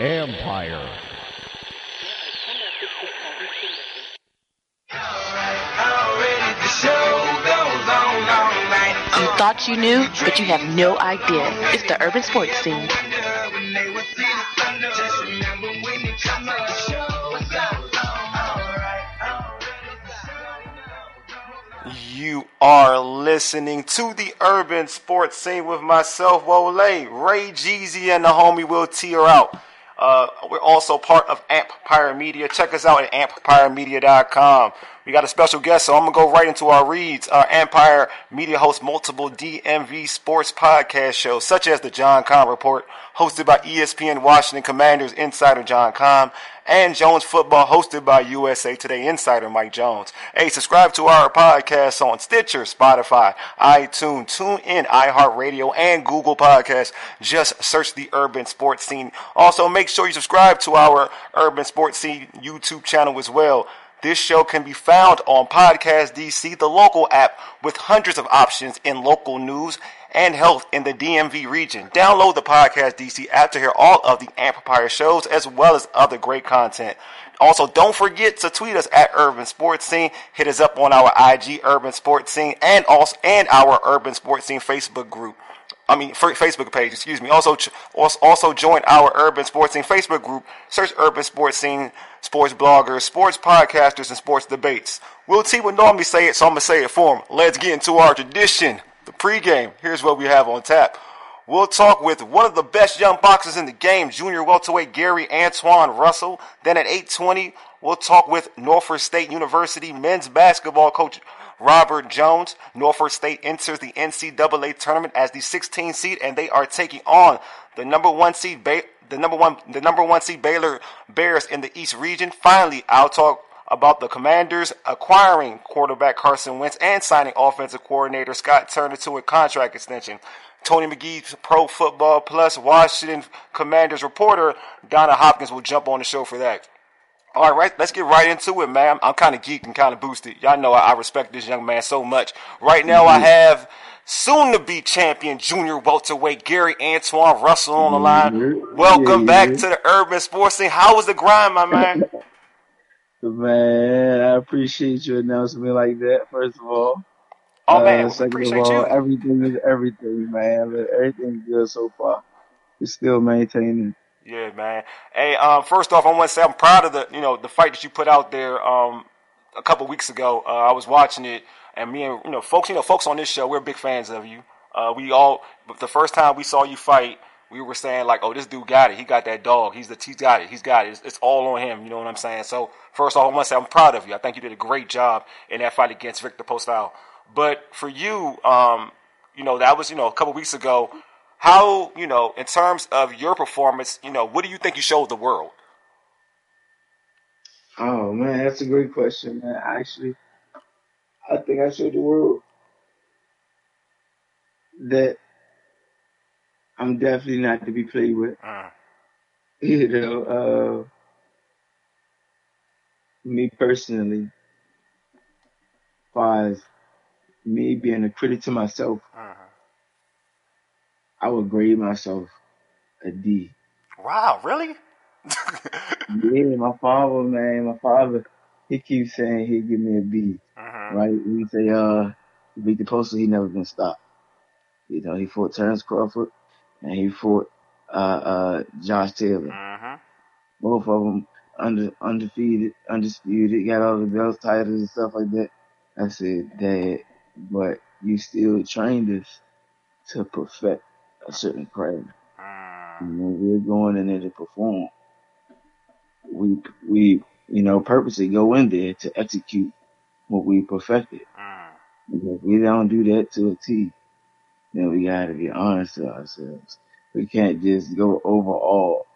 Empire. You thought you knew, but you have no idea. It's the urban sports scene. You are listening to the Urban Sports Scene with myself, Wole, Ray Jeezy, and the homie Will Tear out. Uh, we're also part of Empire Media. Check us out at empiremedia.com. We got a special guest, so I'm to go right into our reads. Our Empire Media hosts multiple DMV sports podcast shows, such as the John Keim Report, hosted by ESPN Washington Commanders insider John Keim, and Jones Football, hosted by USA Today insider Mike Jones. Hey, subscribe to our podcast on Stitcher, Spotify, iTunes, TuneIn, iHeartRadio, and Google Podcasts. Just search the Urban Sports Scene. Also, make sure you subscribe to our Urban Sports Scene YouTube channel as well. This show can be found on Podcast DC, the local app with hundreds of options in local news and health in the DMV region. Download the Podcast DC app to hear all of the Amplifier shows as well as other great content. Also, don't forget to tweet us at Urban Sports Scene. Hit us up on our IG Urban Sports Scene and also and our Urban Sports Scene Facebook group. I mean, Facebook page, excuse me. Also, also join our Urban Sports Scene Facebook group. Search Urban Sports Scene, sports bloggers, sports podcasters, and sports debates. Will T would normally say it, so I'm going to say it for him. Let's get into our tradition, pregame. Here's what we have on tap. We'll talk with one of the best young boxers in the game, junior welterweight Gary Antoine Russell. Then at 820, we'll talk with Norfolk State University men's basketball coach Robert Jones. Norfolk State enters the NCAA tournament as the 16 seed, and they are taking on the number one seed, ba- the number one, the number one seed Baylor Bears in the East region. Finally, I'll talk about the Commanders acquiring quarterback Carson Wentz and signing offensive coordinator Scott Turner to a contract extension. Tony McGee's Pro Football Plus Washington Commanders reporter Donna Hopkins will jump on the show for that. All right, let's get right into it, man. I'm kind of geeked and kind of boosted. Y'all know I, I, respect this young man so much. Right now, mm-hmm. I have soon-to-be champion junior welterweight Gary Antoine Russell on the line. Mm-hmm. Welcome yeah, back yeah. to the urban sports scene. How was the grind, my man? man, I appreciate you announcing me like that. First of all. Oh uh, man, appreciate all, you. Everything is everything, man. Everything's good so far. We're still maintaining yeah, man. Hey, um, first off, I want to say I'm proud of the you know the fight that you put out there um, a couple weeks ago. Uh, I was watching it, and me and you know folks, you know folks on this show, we're big fans of you. Uh, we all, the first time we saw you fight, we were saying like, "Oh, this dude got it. He got that dog. He's the he's got it. He's got it. It's, it's all on him." You know what I'm saying? So first off, I want to say I'm proud of you. I think you did a great job in that fight against Victor Postol. But for you, um, you know, that was you know a couple weeks ago how you know in terms of your performance you know what do you think you showed the world oh man that's a great question man actually i think i showed the world that i'm definitely not to be played with uh. you know uh, me personally as far as me being a critic to myself uh-huh. I would grade myself a D. Wow, really? yeah, my father, man, my father, he keeps saying he'd give me a B. Uh-huh. Right? He say, uh, Victor Postol, he never been stopped. You know, he fought Terrence Crawford and he fought, uh, uh, Josh Taylor. Uh-huh. Both of them under, undefeated, undisputed, got all the belt titles and stuff like that. I said, Dad, but you still trained us to perfect a certain craft. And when we're going in there to perform, we we you know purposely go in there to execute what we perfected. Mm. If we don't do that to a T, then we got to be honest to ourselves. We can't just go overall.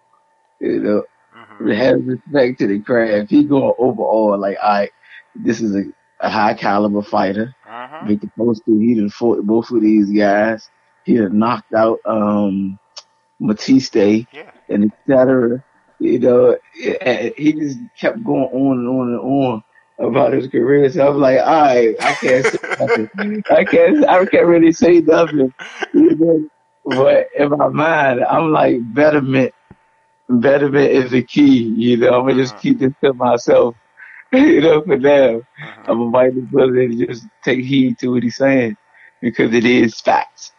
You know, mm-hmm. have respect to the craft. He going overall like, all right, this is a, a high caliber fighter. Uh-huh. Victor Postol, he done fought both of these guys. He done knocked out um Batista yeah. and etc. You know, he just kept going on and on and on about his career. So I'm like, all right, I can't say nothing. I can't, I can't really say nothing. You know? But in my mind, I'm like, betterment, betterment is the key. You know, I'm gonna just uh-huh. keep this to myself. You know, for now, uh-huh. I'm invite his brother to just take heed to what he's saying because it is facts.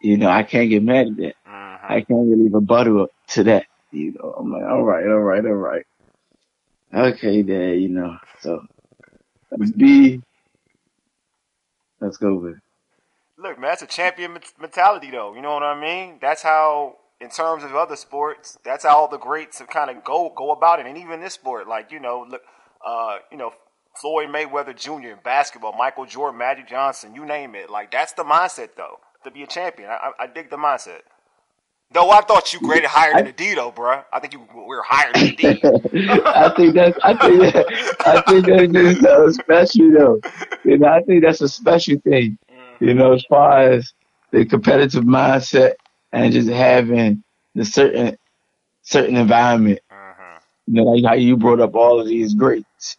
You know, I can't get mad at that. Uh-huh. I can't really rebuttal up to that. You know, I'm like, all right, all right, all right. Okay, Dad, you know, so let's be, let's go with it. Look, man, that's a champion mentality, though. You know what I mean? That's how, in terms of other sports, that's how all the greats have kind of go go about it. And even this sport, like you know, look, uh, you know, Floyd Mayweather Jr. in basketball, Michael Jordan, Magic Johnson, you name it. Like that's the mindset, though, to be a champion. I, I dig the mindset. Though I thought you graded higher than the D though, bro. I think you were higher than the D. I think that's I think that, I think that's just uh, special though. You know, I think that's a special thing. You know, as far as the competitive mindset and just having the certain certain environment. Uh-huh. You know, like how you brought up all of these greats.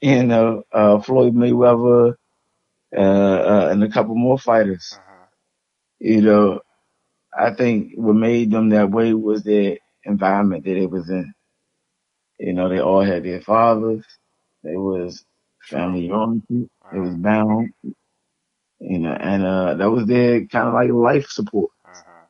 You know, uh, Floyd Mayweather, uh, uh, and a couple more fighters. Uh-huh. You know, I think what made them that way was their environment that they was in. You know, they all had their fathers. They was family oriented. They was bound. You know, and uh, that was their kind of like life support. Uh-huh.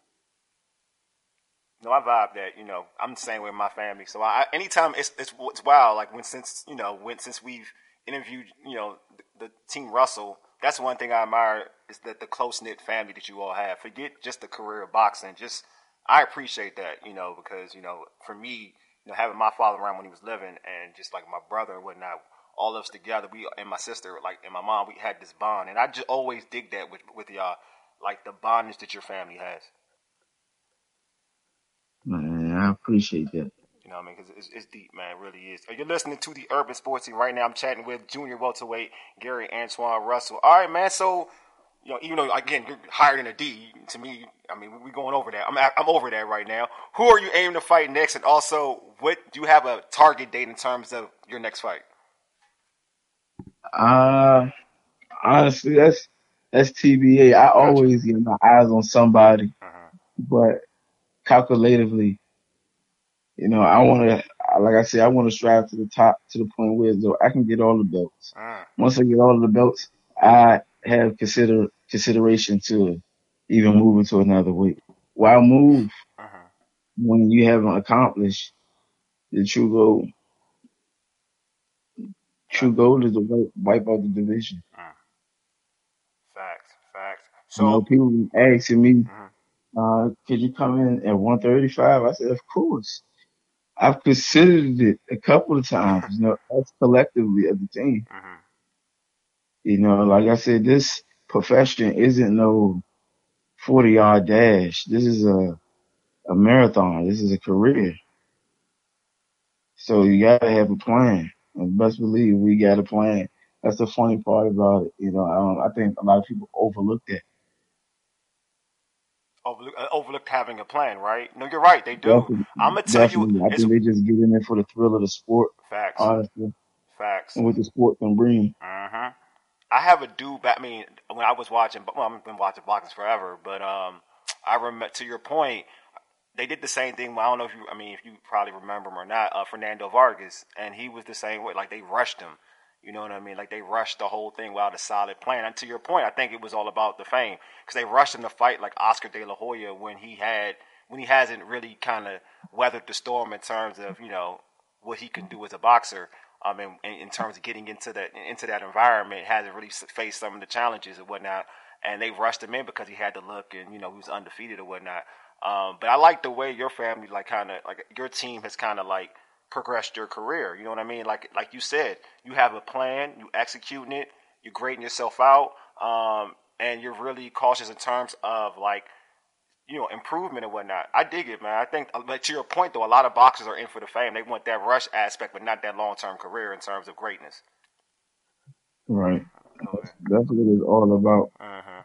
No, I vibe that. You know, I'm the same with my family. So I, anytime it's it's it's wild. Like when since you know when since we've interviewed you know the, the team Russell that's one thing I admire is that the close knit family that you all have. Forget just the career of boxing. Just I appreciate that, you know, because you know, for me, you know, having my father around when he was living, and just like my brother and whatnot, all of us together, we and my sister, like and my mom, we had this bond, and I just always dig that with with y'all, like the bondage that your family has. Man, I appreciate that. You know what I mean? Because it's, it's, deep, man. It really is. You're listening to the Urban Sports Scene right now. I'm chatting with junior welterweight Gary Antoine Russell. All right, man. So, you know, even though again you're higher than a D, to me, I mean, we're going over that. I'm I'm over that right now. Who are you aiming to fight next? And also, what do you have a target date in terms of your next fight? Uh, honestly, that's that's TBA. I always get my eyes on somebody, uh-huh. but calculatively, you know, I want to, like I said, I want to strive to the top to the point where though I can get all the belts. Uh. Once I get all of the belts, I have consider consideration to even move into another weight. Why move uh-huh. when you haven't accomplished the true goal? True goal is to wipe, wipe out the division. Uh. Facts, facts. So you know, people asking me, uh-huh. uh, could you come in at 135? I said, of course. I've considered it a couple of times, you know, us collectively as a team. Mm-hmm. You know, like I said, this profession isn't no 40 yard dash. This is a, a marathon. This is a career. So you gotta have a plan. And best believe we got a plan. That's the funny part about it. You know, um, I think a lot of people overlook that overlook, uh, overlooked having a plan, right? No, you're right. They do. Definitely, I'm gonna tell definitely. you. I think they just get in there for the thrill of the sport. Facts. Honestly. Facts. And what the sport can bring. Uh-huh. I have a dude. I mean, when I was watching, well, I've been watching boxing forever, but um, I remember to your point. They did the same thing. I don't know if you. I mean, if you probably remember him or not. Uh, Fernando Vargas, and he was the same way. Like they rushed him. You know what I mean? Like they rushed the whole thing without a solid plan. And to your point, I think it was all about the fame because they rushed him to fight like Oscar De La Hoya when he had when he hasn't really kind of weathered the storm in terms of you know what he can do as a boxer. Um, in, in terms of getting into that into that environment, hasn't really faced some of the challenges and whatnot. And they rushed him in because he had the look and you know he was undefeated or whatnot. Um, but I like the way your family, like kind of like your team has kind of like progressed your career. You know what I mean? Like like you said, you have a plan, you executing it, you're grading yourself out. Um, and you're really cautious in terms of like you know, improvement and whatnot. I dig it, man. I think, uh, but to your point, though, a lot of boxers are in for the fame. They want that rush aspect, but not that long term career in terms of greatness. Right. That's, that's what it's all about. Mm-hmm.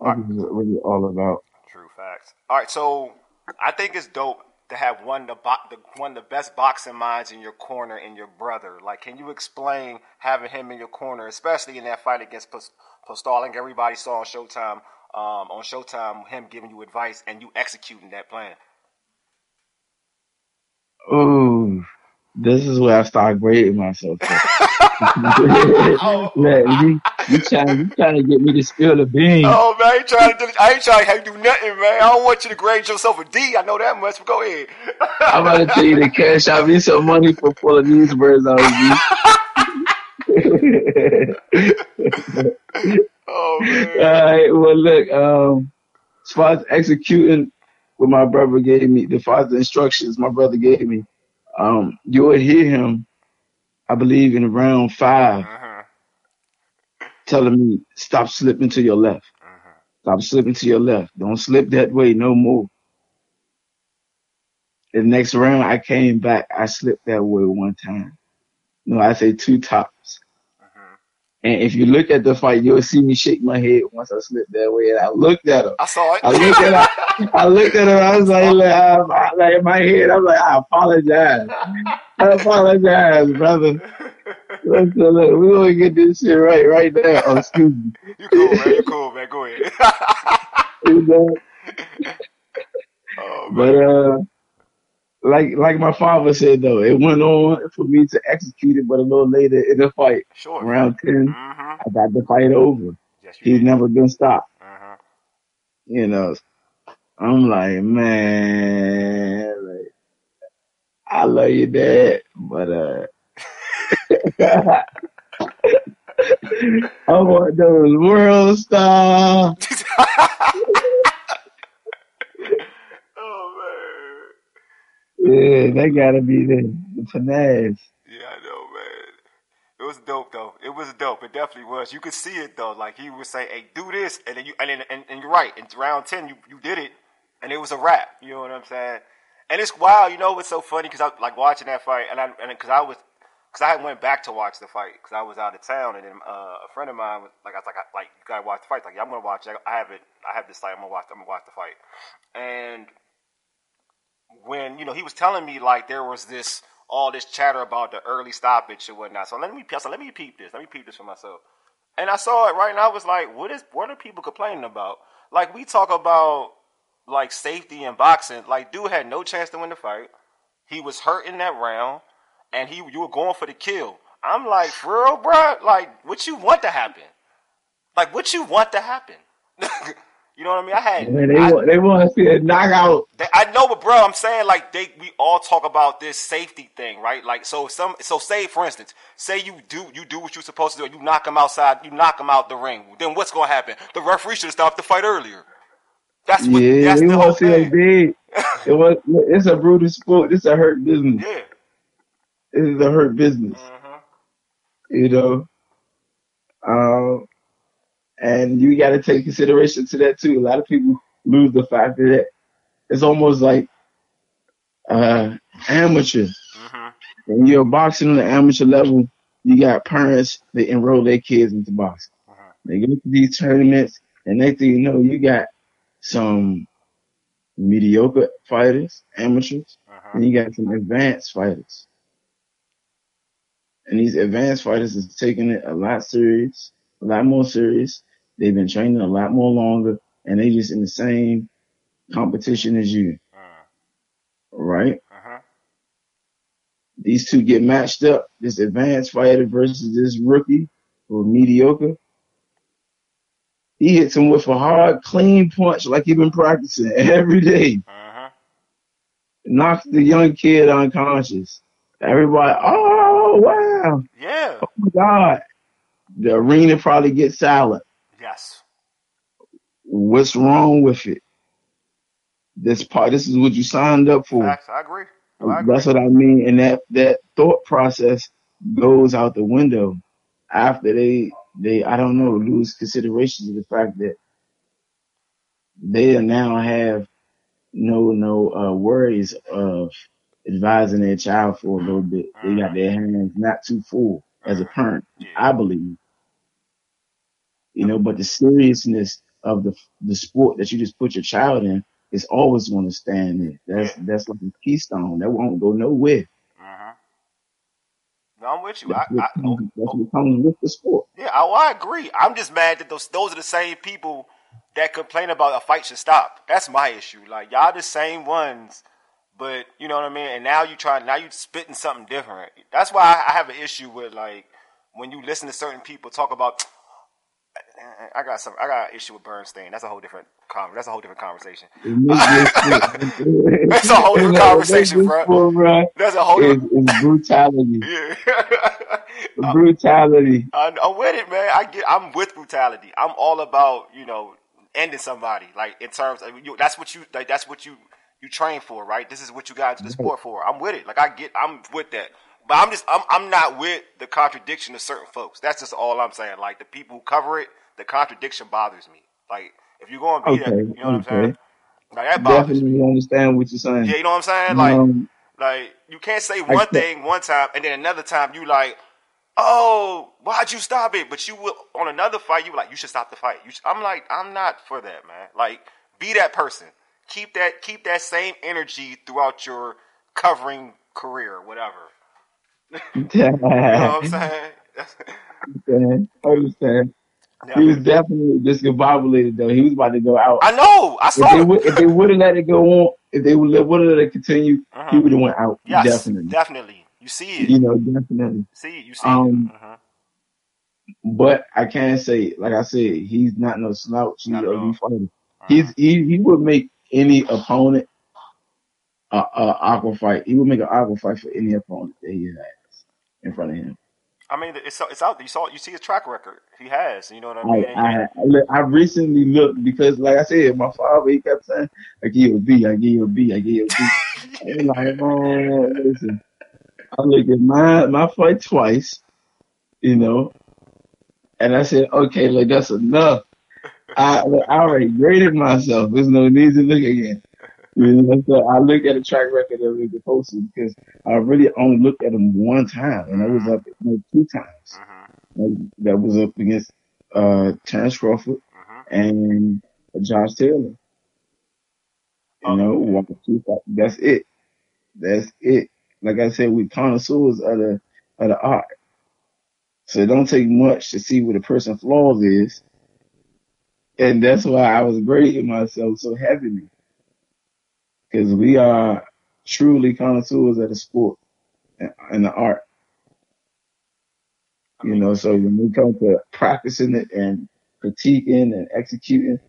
That's what it's all about. True facts. All right, so I think it's dope to have one of the, bo- the one of the best boxing minds in your corner in your brother. Like, can you explain having him in your corner, especially in that fight against Postol? I think everybody saw on Showtime um, on Showtime, him giving you advice and you executing that plan? Ooh, this is where I start grading myself. oh. you, you trying you trying to get me to spill the beans? Oh man, I ain't trying to do, I ain't trying to do nothing, man. I don't want you to grade yourself a D. I know that much. But go ahead. I'm about to tell you to cash out me some money for pulling these words out of you. Oh man. All right. Well, look. Um, as far as executing what my brother gave me, the father instructions my brother gave me, um, you will hear him. I believe in round 5 uh-huh. telling me stop slipping to your left. Uh-huh. Stop slipping to your left. Don't slip that way no more. The next round I came back, I slipped that way one time. No, I say two tops. And if you look at the fight, you'll see me shake my head once I slipped that way. And I looked at him. I saw it. I looked at him. I looked at him. I was like, like, I, like in my head, I'm like, I apologize. I apologize, brother. Look, look, we're gonna get this shit right right now. Oh, excuse me. You cool, man. You cool, man. Go ahead. you know? oh, man. But uh like like my father said though, it went on for me to execute it, but a little later in the fight, sure. round 10 mm-hmm. I got the fight over. Yes, He's did. never been stopped. Uh-huh. You know, I'm like, man, like, I love you, dad, but uh, I want those world stars. Yeah, that gotta be the, the finesse. Yeah, I know, man. It was dope though. It was dope. It definitely was. You could see it though. Like he would say, "Hey, do this," and then you and then, and, and you're right. In round ten, you you did it, and it was a wrap. You know what I'm saying? And it's wild. You know what's so funny? Because I like watching that fight, and I and because I was because I went back to watch the fight because I was out of town, and then uh, a friend of mine was like, I was like, I, like you gotta watch the fight. Like, yeah, I'm gonna watch. it. I have it. I have this fight. I'm gonna watch. I'm gonna watch the fight. And when you know he was telling me like there was this all this chatter about the early stoppage and whatnot. So let me so let me peep this. Let me peep this for myself. And I saw it right, and I was like, "What is? What are people complaining about? Like we talk about like safety and boxing. Like dude had no chance to win the fight. He was hurt in that round, and he you were going for the kill. I'm like, real, bro. Like, what you want to happen? Like, what you want to happen? You know what I mean? I had. Man, they I, want they want to see a knockout. They, I know, but bro, I'm saying like they we all talk about this safety thing, right? Like so some so say for instance, say you do you do what you're supposed to do, you knock him outside, you knock him out the ring. Then what's going to happen? The referee should have stopped the fight earlier. That's what. Yeah, that's the whole thing. Big. it was. It's a brutal sport. It's a hurt business. Yeah. It is a hurt business. Mm-hmm. You know. Um and you got to take consideration to that too. A lot of people lose the fact that it's almost like uh, amateur. Mm-hmm. When you're boxing on the amateur level, you got parents that enroll their kids into boxing. Mm-hmm. They go to these tournaments, and next thing you know, you got some mediocre fighters, amateurs, mm-hmm. and you got some advanced fighters. And these advanced fighters is taking it a lot serious a lot more serious. They've been training a lot more longer, and they just in the same competition as you. Uh, right? Uh-huh. These two get matched up. This advanced fighter versus this rookie who mediocre. He hits him with a hard, clean punch like he's been practicing every day. Uh-huh. Knocks the young kid unconscious. Everybody, oh wow, yeah, oh my god, the arena probably gets silent. Yes. What's wrong with it? This part, this is what you signed up for. Facts, I agree. I agree. That's what I mean. And that, that thought process goes out the window after they they I don't know lose consideration to the fact that they now have no no uh, worries of advising their child for a little bit. They got their hands not too full as a parent, I believe. You know, but the seriousness of the the sport that you just put your child in is always going to stand there. That's Yeah. that's like a keystone. That won't go nowhere. hmm No, I'm with you. I, That's what I, comes, oh, that's oh, what comes with the sport. yeah, I, well, I agree. I'm just mad that those those are the same people that complain about a fight should stop. That's my issue. Like y'all the same ones, but you know what I mean. And now you try now you spitting something different. That's why I, I have an issue with like when you listen to certain people talk about. I got some. I got an issue with Bernstein. That's a whole different. Con- that's a whole different conversation. It makes this sport- That's a whole different conversation, bro. bro, That's a whole is, different. is brutality. Yeah. Uh, brutality. I- I'm with it, man. I get. I'm with brutality. I'm all about you know ending somebody. Like in terms of you, that's what you like. That's what you you train for, right? This is what you got into the sport for. I'm with it. Like I get. I'm with that. But I'm just. I'm. I'm not with the contradiction of certain folks. That's just all I'm saying. Like the people who cover it, the contradiction bothers me. Like if you're going to be that, you know what I'm saying? Like that bothers me. Definitely understand what you're saying. Yeah, you know what I'm saying? Like. Um, Like you can't say one can't- thing one time and then another time you like, oh, why'd you stop it? But you will on another fight you like, you should stop the fight. Should, I'm like, I'm not for that, man. Like, be that person. Keep that keep that same energy throughout your covering career, whatever. You know what I'm saying? understand. I understand. Yeah. He was definitely discombobulated though. He was about to go out. I know. I If saw they would, if they would have let it go on, if they would have let it continue, he Uh-huh. would have went out. Yes, definitely. definitely. You see it. You know, definitely. see it. You see Um, it. Uh-huh. But I can't say, like I said, he's not no slouch. He's Not a fighter. Uh-huh. He's he, he would make any opponent a, a aqua fight. He would make an aqua fight for any opponent that he has in front of him. I mean, it's it's out. You saw. You see his track record. He has. You know what I mean? I, I, I recently looked because, like I said, my father he kept saying, "I give you a B, I give you a B, I give you a B." I'm like, oh, listen. I looked at my my fight twice, you know, and I said, "Okay, like that's enough." I I already graded myself. There's no need to look again. You know, so I look at the track record of the Postol because I really only looked at him one time, and I was up no, two times. Mhm, That was up against uh Terrence Crawford mhm. and Josh Taylor. You know, one two—that's it. That's it. Like I said, we connoisseurs of the of the art. So it don't take much to see what a person's flaws is. And that's why I was grading myself so heavily. Because we are truly connoisseurs of the sport and, and the art. You know, so when we come to practicing it and critiquing and executing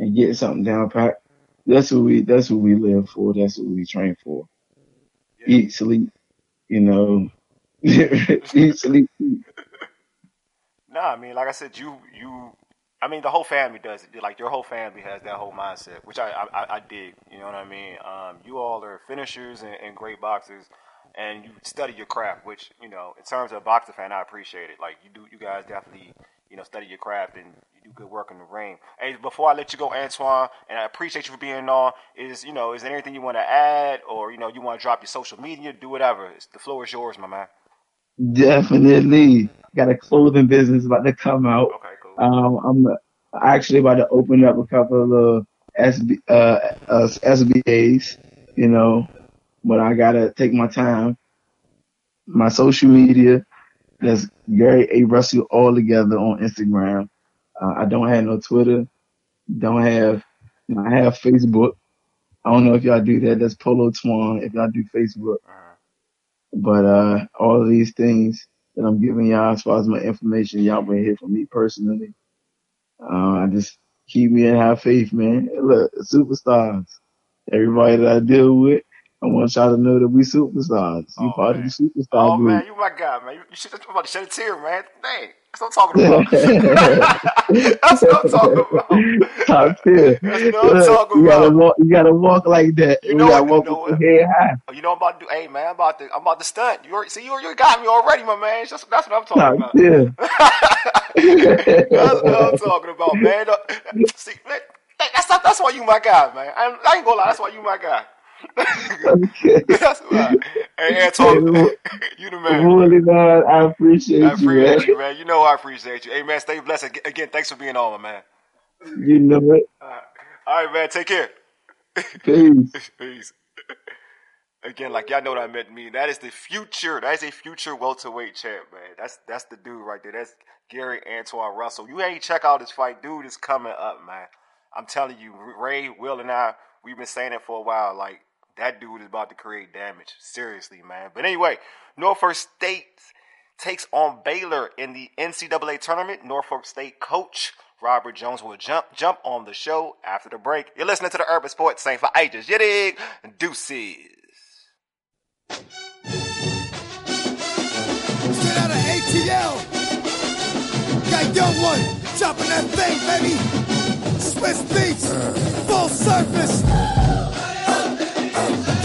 and getting something down pat, that's what we that's what we live for. That's what we train for. Eat, sleep, you know. Eat, sleep, eat. No, I mean, like I said, you you. I mean, the whole family does it. Like your whole family has that whole mindset, which I I, I- dig. You know what I mean? Um, you all are finishers and, and great boxers, and you study your craft. Which you know, in terms of a boxer fan, I appreciate it. Like you do, you guys definitely you know study your craft and you do good work in the ring. Hey, before I let you go, Antoine, and I appreciate you for being on. Is you know, is there anything you want to add, or you know, you want to drop your social media? Do whatever. It's, the floor is yours, my man. Definitely. Got a clothing business about to come out. Okay. Um, I'm actually about to open up a couple of SB, uh, uh, SBAs, you know, but I gotta take my time. My social media, that's Gary A. Russell all together on Instagram. Uh, I don't have no Twitter. Don't have, I have Facebook. I don't know if y'all do that. That's Polo Twan if y'all do Facebook. Uh-huh. But uh, all of these things that I'm giving y'all as far as my information, y'all will hear from me personally. Uh, I just keep me and have faith, man. Look, superstars. Everybody that I deal with, I want y'all to know that we superstars. You Oh, part man. of the superstar Oh group. man, you my guy, man. You, you should have about to shed a tear, man. Dang. That's I'm talking about. That's I'm talking about. Top tier. That's what I'm talking you gotta about. walk. You gotta walk like that. You You, know gotta what- walk you know with what? your head high. Oh, You know what I'm about to do? Hey man, I'm about to I'm about to stunt. You already, see you you got me already, my man. That's, that's what I'm talking Top about. tier. That's what I'm talking about, man. See, man, that's not, that's why you my guy, man. I, I ain't gonna lie, that's why you my guy. Okay. that's why. Hey, Antoine, you the man. Really, man, I appreciate, I appreciate you, man. you, man. You know I appreciate you. Hey, man, stay blessed. Again, thanks for being on, my man. You know it. All right, man, take care. Peace. Peace. Again, like y'all know what I meant to me. That is the future. That is a future welterweight champ, man. That's that's the dude right there. That's Gary Antoine Russell. You ain't check out this fight, dude. Is coming up, man. I'm telling you, Ray, Will, and I, we've been saying it for a while. Like that dude is about to create damage. Seriously, man. But anyway, Norfolk State takes on Baylor in the NCAA tournament. Norfolk State coach Robert Jones will jump jump on the show after the break. You're listening to the Urban Sports Scene for ages. You dig? Deuces. Straight out of ATL. Got young one, chopping that thing, baby. Swizz Beatz, full surface.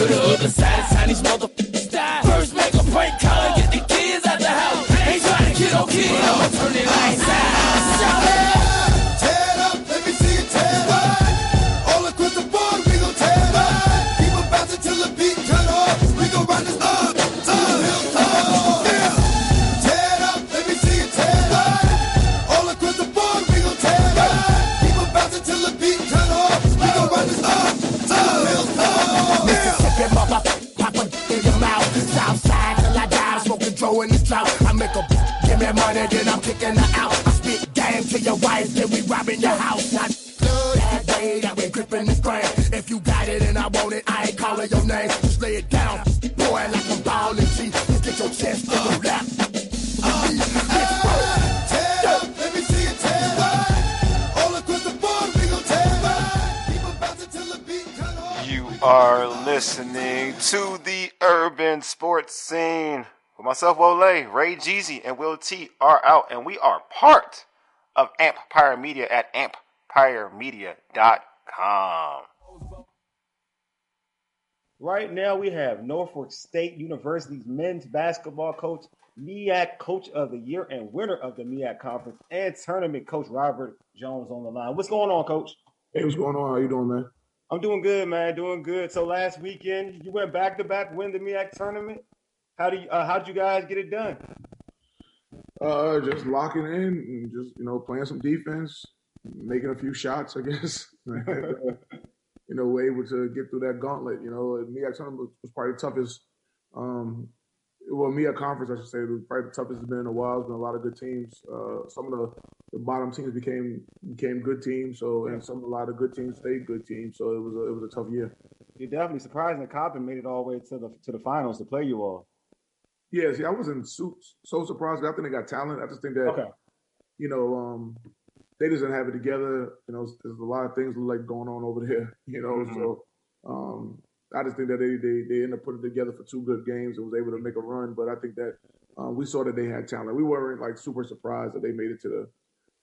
to the other side. It's how these give money, then I'm kicking her out. I spit game to your wife, then we robbing your house. Not that way that we gripping the strand. If you got it and I want it, I ain't calling your name. Just lay it down, boy, like I'm ballin' G. You get your chest in your lap. You are listening to the urban sports scene. With myself, Wole, Ray Jeezy, and Will T are out, and we are part of Empire Media at empiremedia.com. Right now, we have Norfolk State University's men's basketball coach, MEAC Coach of the Year, and winner of the MEAC Conference and Tournament Coach Robert Jones on the line. What's going on, Coach? Hey, what's going on? How you doing, man? I'm doing good, man. Doing good. So last weekend, you went back to back, win the MEAC tournament. How do you? Uh, how did you guys get it done? Uh, just locking in and just you know playing some defense, making a few shots, I guess. you know, we're able to get through that gauntlet. You know, and MEAC tournament was probably the toughest. Um, well, MEAC conference, I should say, was probably the toughest it's been in a while. There's been a lot of good teams. Uh, some of the, the bottom teams became became good teams. So, and some a lot of good teams stayed good teams. So it was a, it was a tough year. You're definitely surprising that Coppin made it all the way to the to the finals to play you all. Yeah, see, I wasn't so, so surprised. I think they got talent. I just think that Okay. you know, um, they just didn't have it together. You know, there's a lot of things like going on over there. You know, Mhm. so um, I just think that they they they ended up putting it together for two good games and was able to make a run. But I think that um, we saw that they had talent. We weren't like super surprised that they made it to the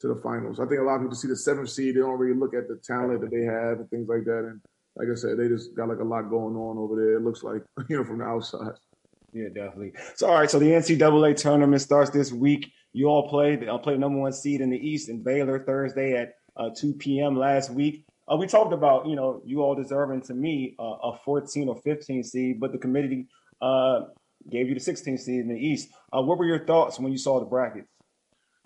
to the finals. I think a lot of people see the seventh seed. They don't really look at the talent that they have and things like that. And like I said, they just got like a lot going on over there. It looks like you know from the outside. Yeah, definitely. So, all right. So the NCAA tournament starts this week. You all played. I played number one seed in the East in Baylor Thursday at uh, 2 p.m. last week. Uh, we talked about you know you all deserving to me uh, a 14 or 15 seed, but the committee uh, gave you the 16 seed in the East. Uh, what were your thoughts when you saw the brackets?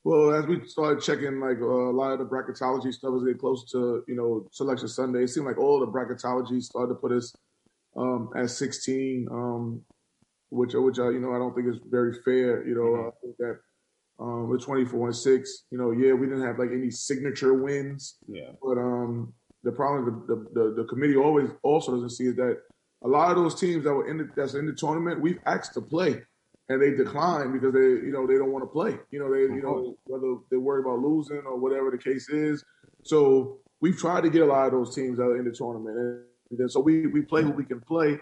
Well, as we started checking like uh, a lot of the bracketology stuff as we get close to you know selection Sunday, it seemed like all the bracketology started to put us um, at 16. Um, which which I, you know I don't think is very fair. You know, Mm-hmm. I think that um, with 24 and six, you know, yeah, we didn't have like any signature wins, Yeah. but um, the problem the, the the the committee always also doesn't see is that a lot of those teams that were in the, that's in the tournament, we've asked to play, and they decline because they you know they don't want to play. You know they you know whether they're worried about losing or whatever the case is. So we've tried to get a lot of those teams out in the tournament, and, then so we we play who we can play.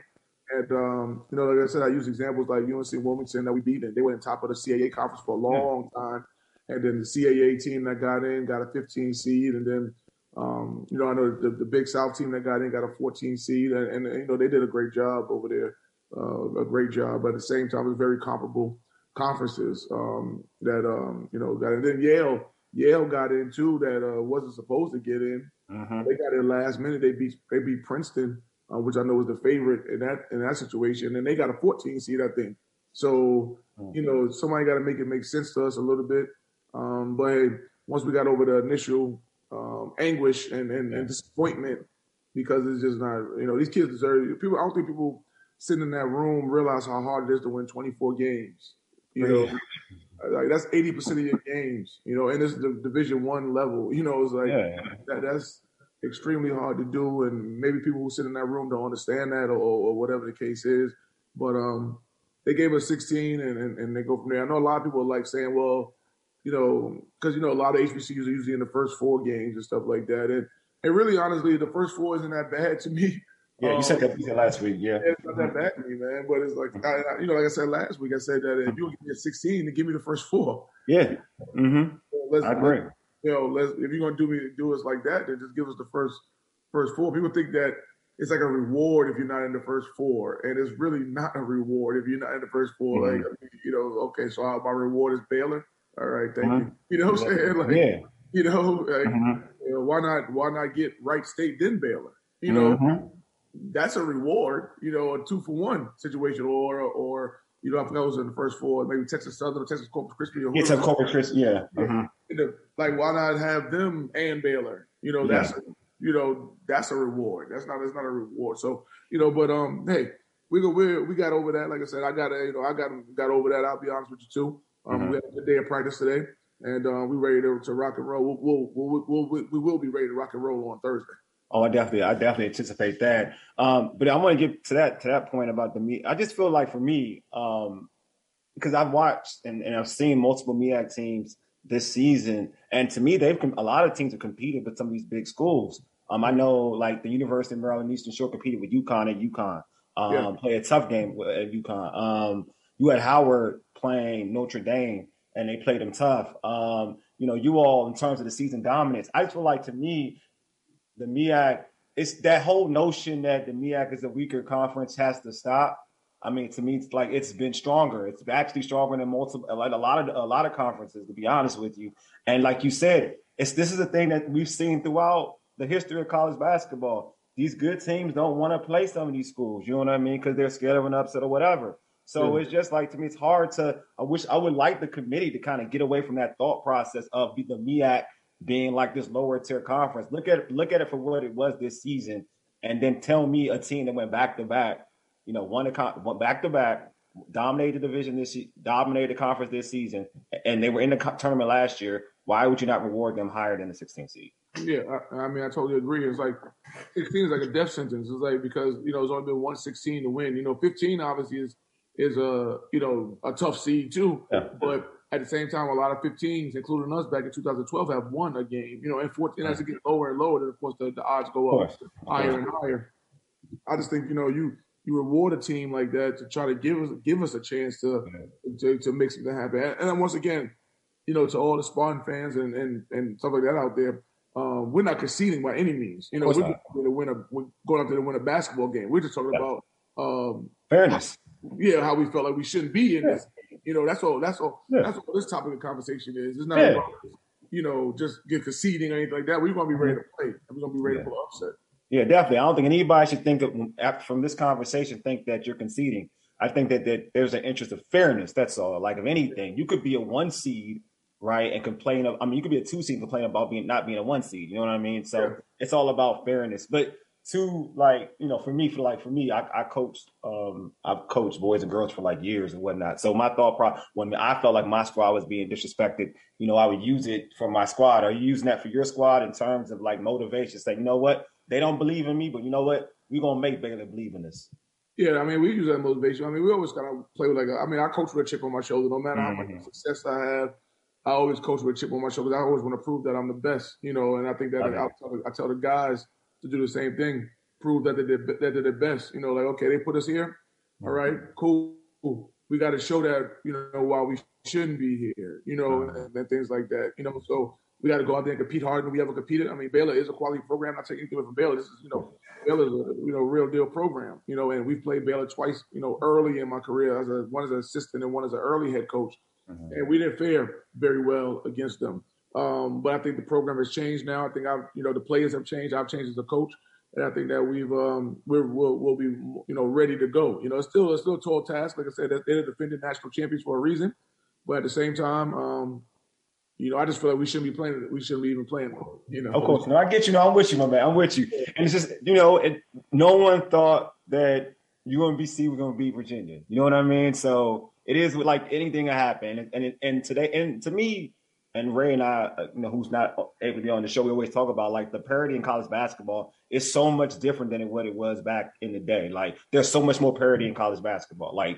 And um, you know, like I said, I use examples like UNC Wilmington that we beat, and they were in top of the CAA conference for a long time. And then the CAA team that got in got a 15 seed, and then um, you know, I know the, the Big South team that got in got a 14 seed, and, and you know they did a great job over there, uh, a great job. But at the same time, it was very comparable conferences um, that um, you know got. And then Yale, Yale got in too that uh, wasn't supposed to get in. Mhm. They got in last minute. They beat they beat Princeton, uh, which I know was the favorite in that in that situation, and they got a 14 seed, I think. So you know somebody got to make it make sense to us a little bit. Um, but hey, once we got over the initial um, anguish and, and, and disappointment, because it's just not you know these kids deserve people. I don't think people sitting in that room realize how hard it is to win 24 games. You know, like that's 80 percent of your games. You know, and it's the Division One level. You know, it's like Yeah. that, that's extremely hard to do, and maybe people who sit in that room don't understand that, or, or whatever the case is. But um, they gave us 16, and, and and they go from there. I know a lot of people are like saying, well, you know, because you know a lot of HBCUs are usually in the first four games and stuff like that, and and really honestly, the first four isn't that bad to me. Yeah, you Um, said that you said last week. Yeah. it's not that bad to me, man. But it's like, I, you know, like I said last week, I said that if you give me a 16, then give me the first four. Yeah. Mm-hmm. Let's, I agree. You know, let's, if you're gonna do me do us like that, then just give us the first first four. People think that it's like a reward if you're not in the first four, and it's really not a reward if you're not in the first 4 Mhm. Like, you know, okay, so my reward is Baylor. All right, thank Mhm. you. You know what I'm saying? Like, Yeah. you know, like, Mhm. you know, why not why not get Wright State then Baylor? You know, Mhm. that's a reward, you know, a two for one situation, or or you know, I forgot it was in the first four, maybe Texas Southern or Texas Corpus Christi or Yeah. Corpus Christi. Yeah. Mhm. You know, like why not have them and Baylor? You know, that's you know that's a reward. That's not that's not a reward. So you know, but um, hey, we go we we got over that. Like I said, I got you know I got got over that. I'll be honest with you too. Um, Mhm. we had a good day of practice today, and uh, we ready to, to rock and roll. We'll, we'll, we'll, we'll, we'll, we will be ready to rock and roll on Thursday. Oh, I definitely, I definitely anticipate that. Um, but I want to get to that to that point about the me. I just feel like for me, um, because I've watched and, and I've seen multiple MEAC teams this season, and to me, they've a lot of teams have competed with some of these big schools. Um, I know like the University of Maryland Eastern Shore competed with UConn at UConn. Um, Yeah. play a tough game with- at UConn. Um, you had Howard playing Notre Dame, and they played them tough. Um, you know, you all in terms of the season dominance. I just feel like to me, the MEAC, it's that whole notion that the MEAC is a weaker conference has to stop. I mean, to me, it's like it's been stronger. It's actually stronger than multiple, like a lot of a lot of conferences, to be honest with you. And like you said, it's this is a thing that we've seen throughout the history of college basketball. These good teams don't want to play some of these schools. You know what I mean? Because they're scared of an upset or whatever. So it's just like to me, it's hard to. I wish I would like the committee to kind of get away from that thought process of the MEAC being like this lower tier conference. Look at look at it for what it was this season, and then tell me a team that went back to back, you know, won a con- back to back, dominated the division this dominated the conference this season, and they were in the tournament last year. Why would you not reward them higher than the 16 seed? Yeah, I, I mean, I totally agree. It's like 16 is like a death sentence. It's like because you know it's only been one 16 to win. You know, 15 obviously is is a you know a tough seed too. Yeah. But at the same time, a lot of 15s, including us back in 2012, have won a game. You know, and 14 as it gets lower and lower, then of course the, the odds go up higher and higher. I just think you know you you reward a team like that to try to give us give us a chance to to, to make something happen. And, and then once again, you know, to all the Spartan fans and and, and stuff like that out there, um, we're not conceding by any means. You know, we're, going to win a we're going out there to win a basketball game. We're just talking Yeah. about um, Fairness. yeah, how we felt like we shouldn't be in Yeah. this. You know, that's all. That's all. That's all this topic of conversation is. It's not about you know just get conceding or anything like that. We're going to be ready to play. We're going to be ready Yeah. pull upset. Yeah, definitely. I don't think anybody should think after, from this conversation think that you're conceding. I think that, that there's an interest of fairness. That's all. Like if anything, you could be a one seed, right, and complain. Of, I mean, you could be a two seed and complain about being not being a one seed. You know what I mean? So Yeah. it's all about fairness. But to like you know for me for like for me I, I coached um I've coached boys and girls for like years and whatnot. So my thought process when I felt like my squad was being disrespected, you know, I would use it for my squad. Are you using that for your squad in terms of like motivation? Say, you know what, they don't believe in me, but you know what, we're gonna make Baylor believe in us. Yeah, I mean, we use that motivation. I mean, we always kind of play with like, a, I mean, I coach with a chip on my shoulder. No matter how Mm-hmm. much success I have, I always coach with a chip on my shoulder. I always want to prove that I'm the best, you know. And I think that Okay. I, tell, I tell the guys to do the same thing, prove that they did that they're the best. You know, like okay, they put us here, all right, cool. cool. We got to show that you know why we shouldn't be here, you know, and, and things like that, you know. So we got to go out there and compete hard, and we ever competed. I mean, Baylor is a quality program. Not taking anything away from Baylor. This is you know Baylor's a you know real deal program, you know, and we've played Baylor twice, you know, early in my career as a one as an assistant and one as an early head coach, and we didn't fare very well against them. Um, but I think the program has changed now. I think I've you know the players have changed. I've changed as a coach, and I think that we've um, we're, we'll, we'll be you know ready to go. You know, it's still it's still a tall task. Like I said, they're the defending national champions for a reason, but at the same time, um, you know, I just feel like we shouldn't be playing. We shouldn't be even playing. You know, Of course, no, I get you. No, I'm with you, my man. I'm with you. And it's just, you know, it, no one thought that UMBC was going to beat Virginia. You know what I mean? So it is with like anything that happened. And, and and today, and to me, and Ray and I, uh, you know, who's not able to be on the show, we always talk about like the parity in college basketball is so much different than what it was back in the day. Like there's so much more parity in college basketball. Like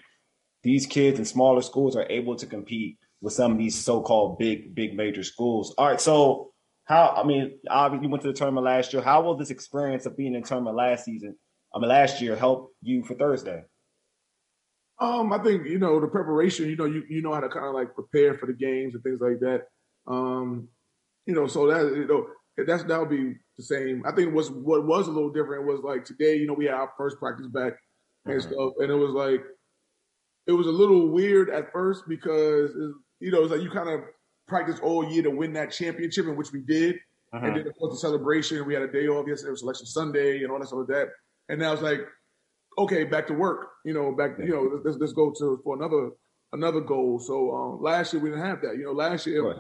these kids in smaller schools are able to compete with some of these so-called big, big major schools. All right, so how? I mean, obviously you went to the tournament last year. How will this experience of being in tournament last season, I mean last year, help you for Thursday? Um, I think you know the preparation. You know, you you know how to kind of like prepare for the games and things like that. Um, you know, so that you know that's that'll be the same. I think what's what was a little different was like today. You know, we had our first practice back and stuff, and it was like it was a little weird at first because you know it's like you kind of practice all year to win that championship, and which we did. And then of course the celebration. We had a day off yesterday, it was Selection Sunday, and all that stuff like that. And now it's like, okay, back to work. You know, back. You know, let's, let's go to for another another goal. So um, last year we didn't have that. You know, last year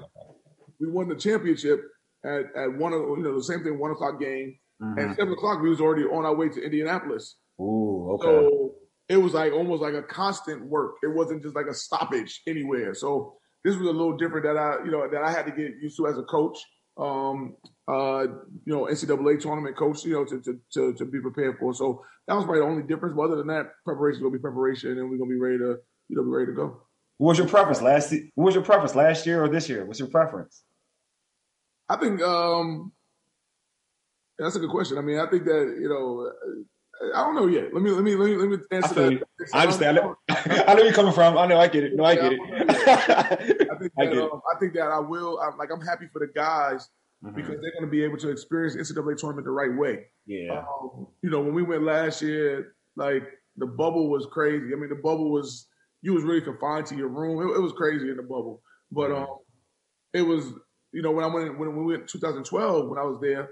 we won the championship at, at one of you know the same thing one o'clock game, and seven o'clock we was already on our way to Indianapolis. Ooh, okay. So it was like almost like a constant work. It wasn't just like a stoppage anywhere. So this was a little different that I, you know, that I had to get used to as a coach. Um, uh, you know, NCAA tournament coach, you know, to, to to to be prepared for. So that was probably the only difference. But other than that, preparation will be preparation, and we're gonna be ready to, you know, be ready to go. What was your preference last? What was your preference last year or this year? What's your preference? I think um, that's a good question. I mean, I think that you know, I don't know yet. Let me let me let me let me answer feel that. I understand. I know, I know where you're coming from. I know. I get it. No, I get it. I think that, um, I think that I will. I'm, like I'm happy for the guys Mm-hmm. because they're going to be able to experience NCAA tournament the right way. Yeah. Um, you know, when we went last year, like the bubble was crazy. I mean, the bubble was you was really confined to your room. It, it was crazy in the bubble, but um, it was you know when I went when we went 2012 when I was there,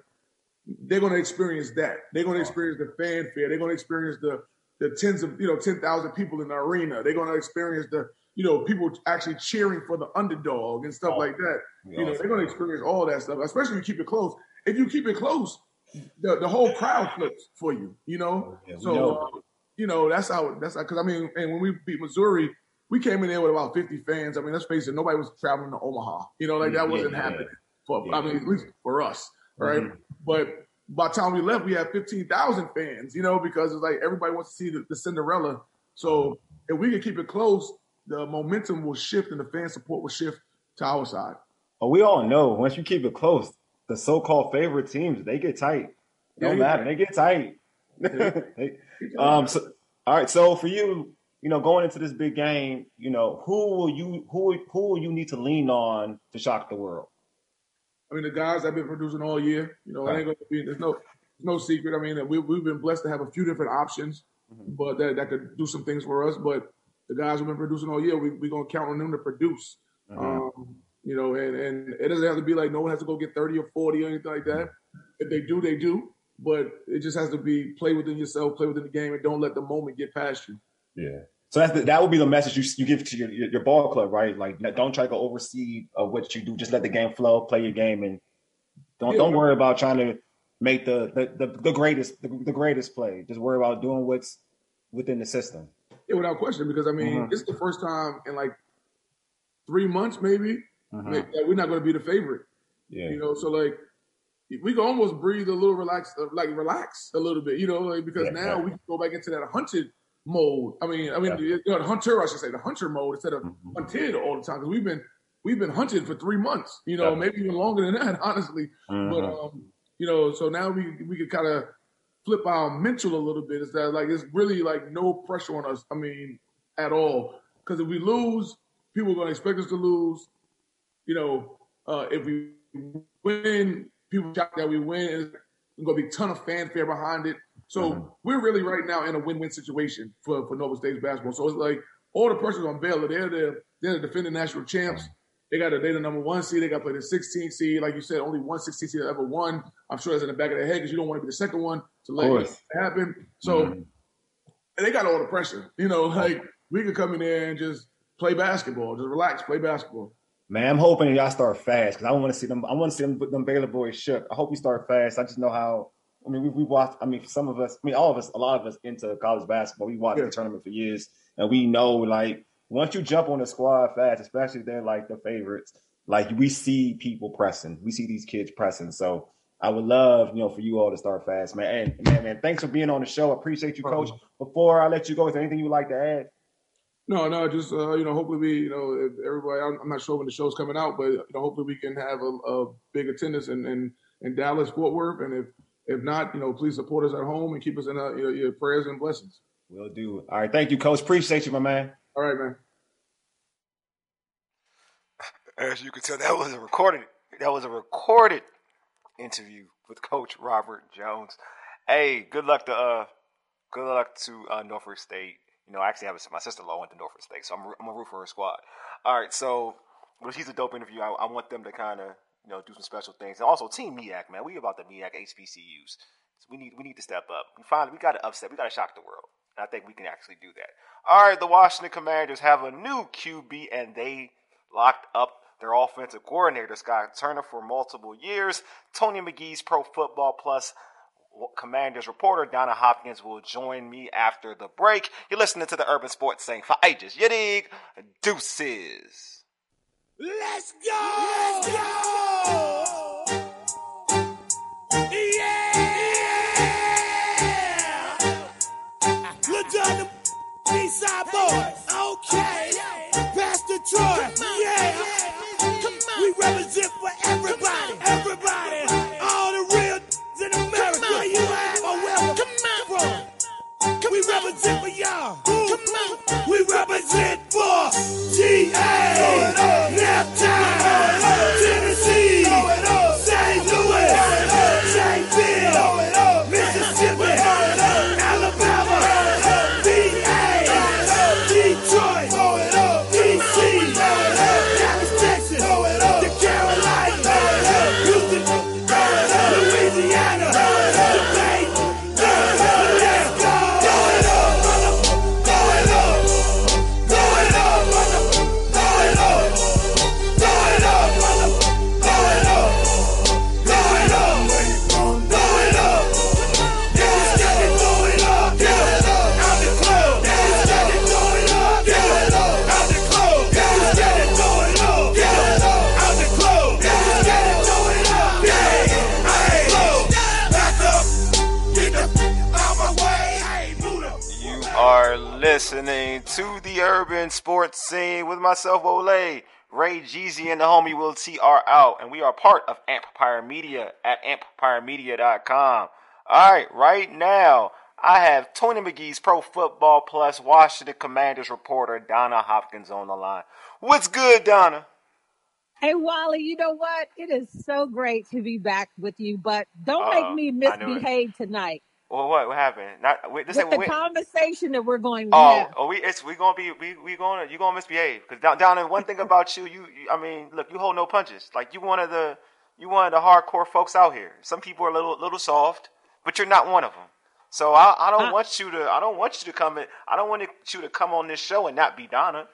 they're going to experience that. They're going to experience the fanfare. They're going to experience the the tens of you know ten thousand people in the arena. They're going to experience the you know people actually cheering for the underdog and stuff like that. You know, they're going to experience all that stuff, especially if you keep it close. If you keep it close, the, the whole crowd flips for you. You know, Yeah, so know. uh, you know that's how that's because I mean, and when we beat Missouri, we came in there with about fifty fans. I mean, let's face it, nobody was traveling to Omaha. You know, like that wasn't yeah. happening for. I mean, at least for us, right? But by the time we left, we had fifteen thousand fans. You know, because it's like everybody wants to see the, the Cinderella. So if we can keep it close, the momentum will shift and the fan support will shift to our side. But we all know once you keep it close, the so-called favorite teams they get tight. It don't Yeah, matter. They get tight. They- um. So, all right. So for you, you know, going into this big game, you know, who will you who who will you need to lean on to shock the world? I mean, the guys I've been producing all year, you know, it ain't going to be, there's no, no secret. I mean, we, we've been blessed to have a few different options, but that, that could do some things for us. But the guys who've been producing all year, we, we're going to count on them to produce. Um, you know, and, and it doesn't have to be like no one has to go get 30 or 40 or anything like that. If they do, they do. But it just has to be play within yourself, play within the game, and don't let the moment get past you. Yeah. So that's the, that would be the message you you give to your your ball club, right? Like don't try to go oversee of what you do. Just let the game flow, play your game, and don't Yeah. don't worry about trying to make the the, the, the greatest the, the greatest play. Just worry about doing what's within the system. Yeah, without question, because I mean, Mhm. this is the first time in like three months, maybe, Mhm. that we're not going to be the favorite. Yeah. You know, so like we can almost breathe a little relaxed, like relax a little bit, you know, like, because Yeah, now yeah. we can go back into that hunted mode. I mean, I mean, Yeah. you know, the hunter, I should say, the hunter mode instead of Mhm. hunted all the time because we've been we've been hunted for three months, you know, Yeah. maybe even longer than that, honestly. But Mhm. um, you know, so now we we could kind of flip our mental a little bit. Is that like it's really like no pressure on us? I mean, at all. Because if we lose, people are going to expect us to lose. You know, uh, if we win, people shout that we win. There's going to be a ton of fanfare behind it. So Mhm. we're really right now in a win-win situation for, for Norfolk State's basketball. So it's like all the pressure's on Baylor. They're the they're the defending national champs. They got a, they're the number one seed. They got to play the 16 seed. Like you said, only one 16 seed ever won. I'm sure that's in the back of their head because you don't want to be the second one to let it happen. So Mhm. they got all the pressure. You know, like we could come in there and just play basketball, just relax, play basketball. Man, I'm hoping y'all start fast because I want to see them. I want to see them, them Baylor boys shook. I hope we start fast. I just know how. I mean, we we watched. I mean, some of us. I mean, all of us. A lot of us into college basketball. We watched Yeah. the tournament for years, and we know like once you jump on the squad fast, especially if they're like the favorites. Like we see people pressing. We see these kids pressing. So I would love, you know, for you all to start fast, man. And man, man, thanks for being on the show. I appreciate you, Coach. Before I let you go, is there anything you would like to add? No, no, just uh, you know, hopefully we, you know, if everybody. I'm, I'm not sure when the show's coming out, but you know, hopefully we can have a, a big attendance in, in in Dallas, Fort Worth, and if if not, you know, please support us at home and keep us in uh, your, your prayers and blessings. Will do. All right, thank you, Coach. Appreciate you, my man. All right, man. As you can tell, that was a recorded. That was a recorded interview with Coach Robert Jones. Hey, good luck to uh, good luck to uh, Norfolk State. You know, I actually have a, my sister-in-law went to Norfolk State, so I'm I'm gonna root for her squad. All right, so well, she's a dope interview. I, I want them to kind of you know do some special things, and also Team MEAC, man. We about the MEAC HBCUs. So we need we need to step up. We finally we got to upset. We got to shock the world. And I think we can actually do that. All right, the Washington Commanders have a new QB, and they locked up their offensive coordinator, Scott Turner, for multiple years. Tony McGee's Pro Football Plus Commanders reporter Donna Hopkins will join me after the break. You're listening to the Urban Sports Scene for ages. You dig? Deuces. Let's go! Let's go! Yeah! Look down the B-side boys. Okay. Pastor Troy. Yeah. We represent for everybody. Everybody. We represent for y'all. Come on. We represent for GA. Naptown. Tennessee. Listening to the Urban Sports Scene with myself, Wally. Ray Jeezy and the homie Will T are out, and we are part of Empire Media at empiremedia.com. All right, right now, I have Tony McGee's Pro Football Plus Washington Commanders reporter, Donna Hopkins, on the line. What's good, Donna? Hey Wally, you know what? It is so great to be back with you, but don't Uh-oh, make me I knew it. misbehave tonight Well, what what happened? Not wait. This with the conversation that we're going to Oh, have. oh, we it's we gonna be we we gonna you gonna misbehave because down down and one thing about you, you you- I mean, look, you hold no punches. Like you one of the you one of the hardcore folks out here. Some people are a little little soft, but you're not one of them. So I I don't Uh, want you to I don't want you to come in. I don't want you to come on this show and not be Donna.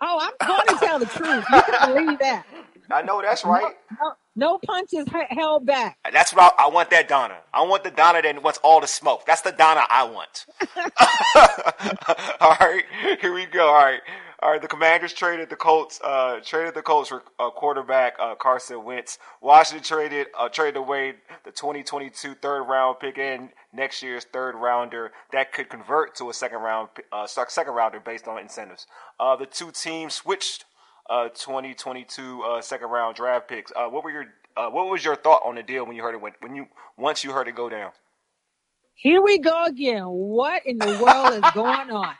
Oh, I'm going to tell the truth. You can believe that. I know that's right. No, no punches held back. That's what I, I want. That Donna. I want the Donna that wants all the smoke. That's the Donna I want. all right, here we go. All right, all right. The Commanders traded the Colts. Uh, traded the Colts for uh, quarterback uh, Carson Wentz. Washington traded uh, traded away the 2022 third round pick and next year's third rounder that could convert to a second round uh, second rounder based on incentives. Uh, the two teams switched uh, 2022 uh, second round draft picks. Uh, what were your uh, what was your thought on the deal when you heard it when, when you once you heard it go down? Here we go again. What in the world is going on?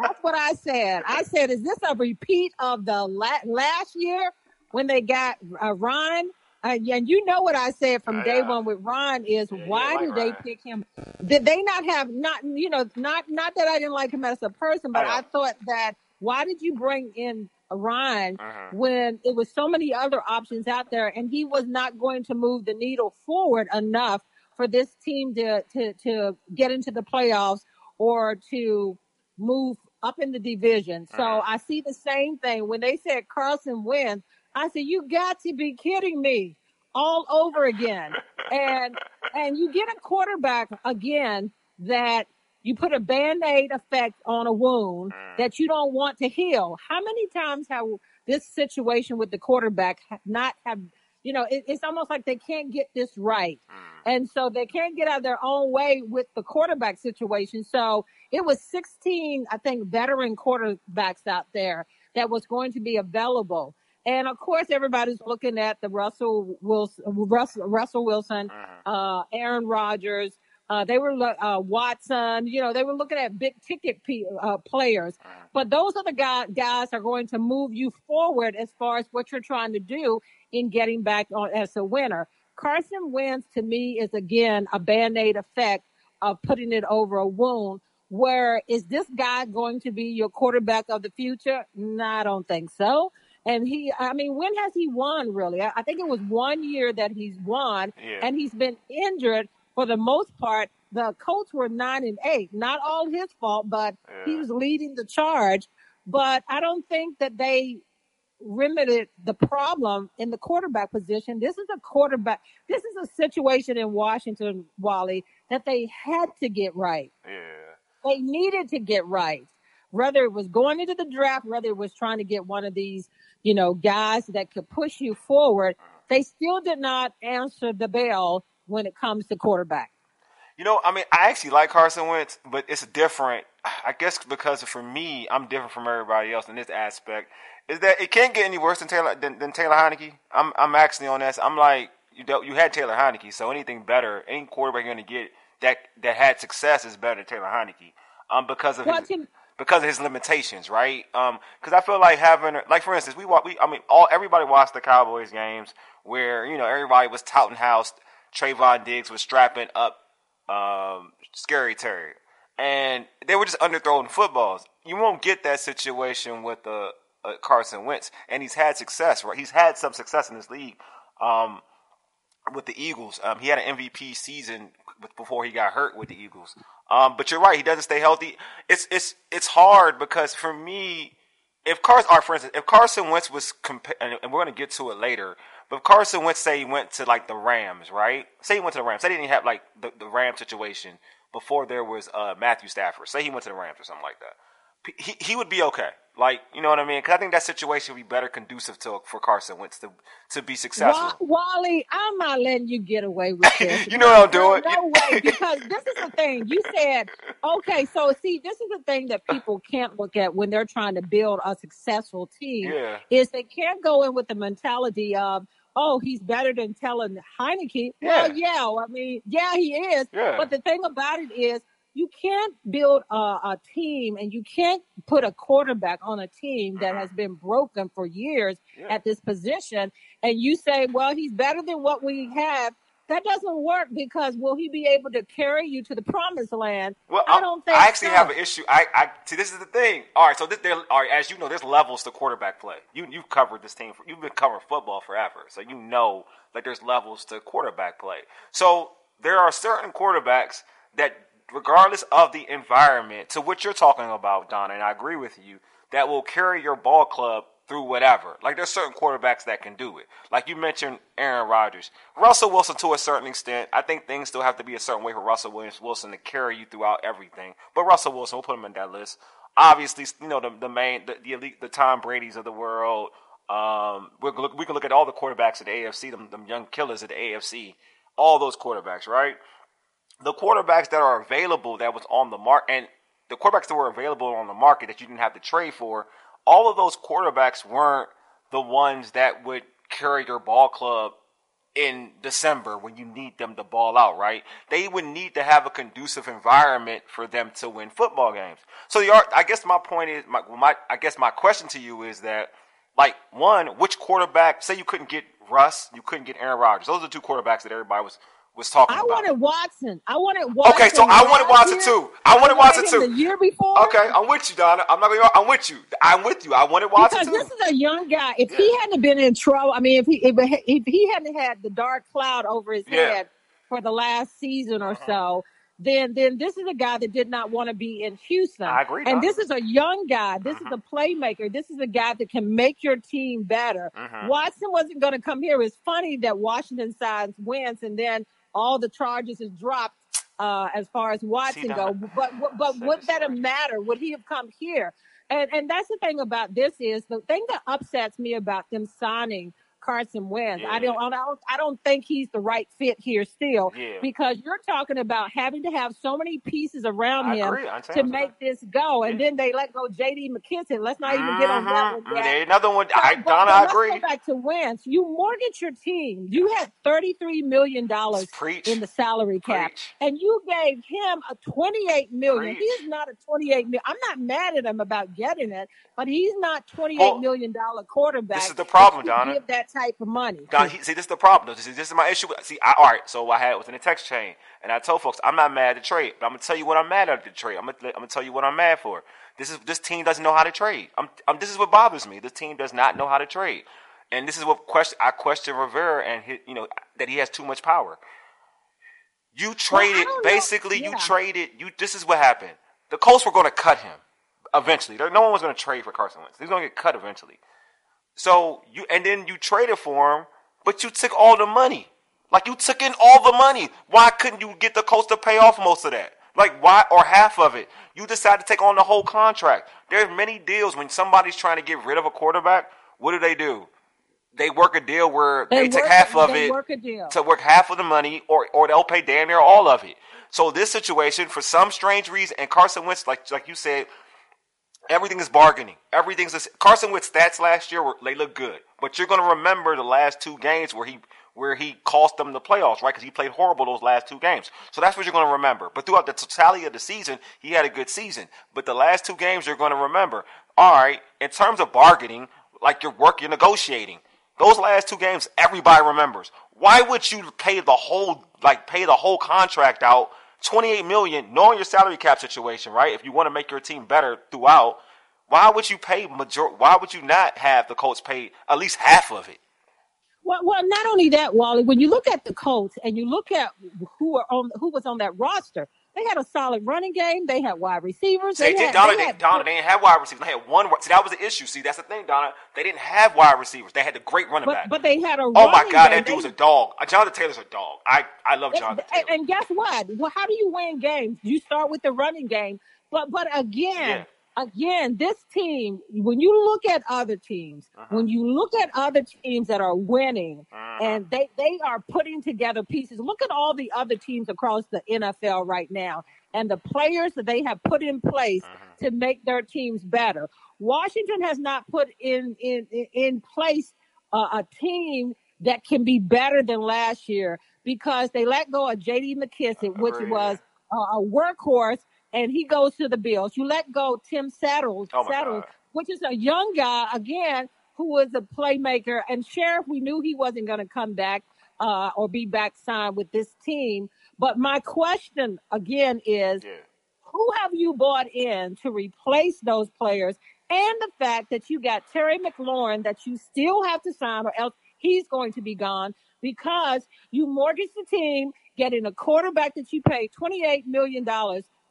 That's what I said. I said, is this a repeat of the la- last year when they got uh, Ron? Uh, and you know what I said from day one with Ron is why like did they pick him? Did they not have not you know not not that I didn't like him as a person, but I I, thought that why did you bring in Ron Mhm. when it was so many other options out there and he was not going to move the needle forward enough for this team to to to get into the playoffs or to move up in the division. So Mhm. I see the same thing when they said Carson Wentz. I said, "You got to be kidding me!" All over again, and and you get a quarterback again that you put a band-aid effect on a wound mm. that you don't want to heal. How many times have this situation with the quarterback not have you know, it, it's almost like they can't get this right. Mm. And so they can't get out of their own way with the quarterback situation. So it was 16, I think, veteran quarterbacks out there that was going to be available. And of course, everybody's looking at the Russell Wilson, Russell, Russell Wilson, mm-hmm. uh, Aaron Rodgers. Uh, they were uh, Watson. You know, they were looking at big ticket pe- uh, players. But those are the guys, guys are going to move you forward as far as what you're trying to do in getting back on as a winner. Carson Wentz to me is again a band-aid effect of putting it over a wound. Where is this guy going to be your quarterback of the future? No, I don't think so. And he, I mean, when has he won really? I I think it was one year that he's won, Yeah. and he's been injured for the most part. The Colts were nine and eight, not all his fault, but he was leading the charge. But I don't think that they remedied the problem in the quarterback position. This is a quarterback. This is a situation in Washington, Wally, that they had to get right. Yeah. They needed to get right. Whether it was going into the draft, whether it was trying to get one of these, you know, guys that could push you forward, uh-huh. they still did not answer the bell when it comes to quarterback. You know, I mean, I actually like Carson Wentz, but it's different. I guess because for me, I'm different from everybody else in this aspect. Is that it can't get any worse than Taylor than, than Taylor Heinicke? I'm I'm actually on that. I'm like you you had Taylor Heinicke, so anything better, any quarterback you're going to get that that had success is better than Taylor Heinicke. Um, because of Well, his, because of his limitations, right? Um, because I feel like having, like for instance, we wa- we, I mean, all everybody watched the Cowboys games where you know everybody was touting how Trevon Diggs was strapping up um, Scary Terry, and they were just underthrowing footballs. You won't get that situation with uh, uh, Carson Wentz, and he's had success, right? He's had some success in this league. Um, with the Eagles. Um, he had an MVP season before he got hurt with the Eagles. Um, but you're right, he doesn't stay healthy. It's it's it's hard because for me, if Carson, or for instance, if Carson Wentz was compa- and we're going to get to it later, but if Carson Wentz say he went to like the Rams, right? Say he went to the Rams. Say he didn't even have like the, the Ram situation before there was uh, Matthew Stafford. Say he went to the Rams or something like that. He he would be okay. Like you know what I mean? Because I think that situation would be better conducive to for Carson Wentz to to be successful. Wally, I'm not letting you get away with this. You know what I'm doing. No way, because this is the thing. You said, okay, so see, this is the thing that people can't look at when they're trying to build a successful team. Yeah. Is they can't go in with the mentality of, oh, he's better than Taylor Heinicke. Well, yeah, I mean, yeah, he is. Yeah. But the thing about it is, you can't build a, a team and you can't put a quarterback on a team that mm-hmm. has been broken for years Yeah. at this position and you say, well, he's better than what we have. That doesn't work because will he be able to carry you to the promised land? Well, I uh, don't think I actually so. have an issue. I, I see. This is the thing. All right. So this, there, all right. As you know, there's levels to quarterback play. You you've covered this team. For, you've been covering football forever, so you know like there's levels to quarterback play. So there are certain quarterbacks that, regardless of the environment, to what you're talking about, Donna, and I agree with you, that will carry your ball club through whatever. Like there's certain quarterbacks that can do it. Like you mentioned Aaron Rodgers. Russell Wilson to a certain extent. I think things still have to be a certain way for Russell Williams Wilson to carry you throughout everything. But Russell Wilson, we'll put him in that list. Obviously, you know, the, the main the, the elite the Tom Brady's of the world. Um, we look, we can look at all the quarterbacks at the AFC, them, them young killers at the AFC, all those quarterbacks, right? The quarterbacks that are available that was on the mark and the quarterbacks that were available on the market that you didn't have to trade for all of those quarterbacks weren't the ones that would carry your ball club in December when you need them to ball out, right? They would need to have a conducive environment for them to win football games. So the I guess my point is my, my I guess my question to you is that like one, which quarterback? Say you couldn't get Russ, you couldn't get Aaron Rodgers. Those are the two quarterbacks that everybody was was talking I about. wanted Watson. I wanted Watson. Okay, so I wanted Watson too. I wanted Watson too. The year before. Okay, I'm with you, Donna. I'm not gonna. I'm with you. I'm with you. I wanted Watson Because too. this is a young guy. If he hadn't been in trouble, I mean, if he if, if he hadn't had the dark cloud over his Yeah. head for the last season or so, then then this is a guy that did not want to be in Houston. I agree, And Donna. this is a young guy. This is a playmaker. This is a guy that can make your team better. Mhm. Watson wasn't going to come here. It's funny that Washington signs Wentz, and then all the charges is dropped uh, as far as Watson go. But, but would that have mattered? Would he have come here? And and that's the thing about this is the thing that upsets me about them signing Carson Wentz. I don't I don't I don't think he's the right fit here still Yeah. because you're talking about having to have so many pieces around I him to make this go, and then they let go J.D. McKissic. Let's not even get on that one. Mhm. yet. There- Another one. So, I, but- Donna, but I let's agree. go back to Wentz. You mortgage your team. You had thirty-three million dollars in the salary cap, Preach. and you gave him a twenty-eight million. Preach. He's not a twenty-eight million. I'm not mad at him about getting it, but he's not twenty-eight million dollar quarterback. This is the problem, Donna. Give that type of money. Don, he, see, this is the problem. though. This is, my issue. See, I, all right. So what I had was in the text chain, and I told folks I'm not mad at the trade, but I'm gonna tell you what I'm mad at the trade. I'm gonna, I'm gonna tell you what I'm mad for. This is this team doesn't know how to trade. I'm, I'm, this is what bothers me. This team does not know how to trade, and this is what question I question Rivera and his, you know that he has too much power. You traded know. basically. You traded. You. This is what happened. The Colts were going to cut him eventually. There, no one was going to trade for Carson Wentz. He's going to get cut eventually. So you and then you traded for him, but you took all the money. Like you took in all the money. Why couldn't you get the Colts to pay off most of that? Like why or half of it? You decided to take on the whole contract. There's many deals when somebody's trying to get rid of a quarterback. What do they do? They work a deal where they, take work- half of they it work a deal. to work half of the money, or or they'll pay damn near all of it. So this situation, for some strange reason, and Carson Wentz, like like you said, everything is bargaining. Everything's a, Carson Wentz stats last year were they look good, but you're going to remember the last two games where he where he cost them the playoffs, right? Because he played horrible those last two games. So that's what you're going to remember. But throughout the totality of the season, he had a good season. But the last two games, you're going to remember. All right, in terms of bargaining, like your work, you're negotiating. Those last two games, everybody remembers. Why would you pay the whole like pay the whole contract out, twenty eight million, knowing your salary cap situation, right? If you want to make your team better throughout, why would you pay major? Why would you not have the Colts pay at least half of it? Well, well, not only that, Wally. When you look at the Colts and you look at who are on who was on that roster, they had a solid running game. They had wide receivers. They, They, did, had, Donna. they had- Donna, they didn't have wide receivers. They had one. See, that was the issue. See, that's the thing, Donna. They didn't have wide receivers. They had the great running but, back. but they had a. oh my God, game. that dude's a dog. Uh, Jonathan Taylor's a dog. I I love Jonathan and, Taylor. and guess what? Well, how do you win games? You start with the running game. But but again, again, this team, when you look at other teams, Uh-huh. when you look at other teams that are winning and they, they are putting together pieces, look at all the other teams across the NFL right now and the players that they have put in place to make their teams better. Washington has not put in in in- place uh, a team that can be better than last year because they let go of J.D. McKissic, which was uh, a workhorse, and he goes to the Bills. You let go Tim Settles, Oh my Settles, God. which is a young guy again who was a playmaker. And Scherff, we knew he wasn't going to come back uh, or be back signed with this team. But my question again is, who have you bought in to replace those players? And the fact that you got Terry McLaurin that you still have to sign, or else he's going to be gone because you mortgaged the team, getting a quarterback that you paid $28 million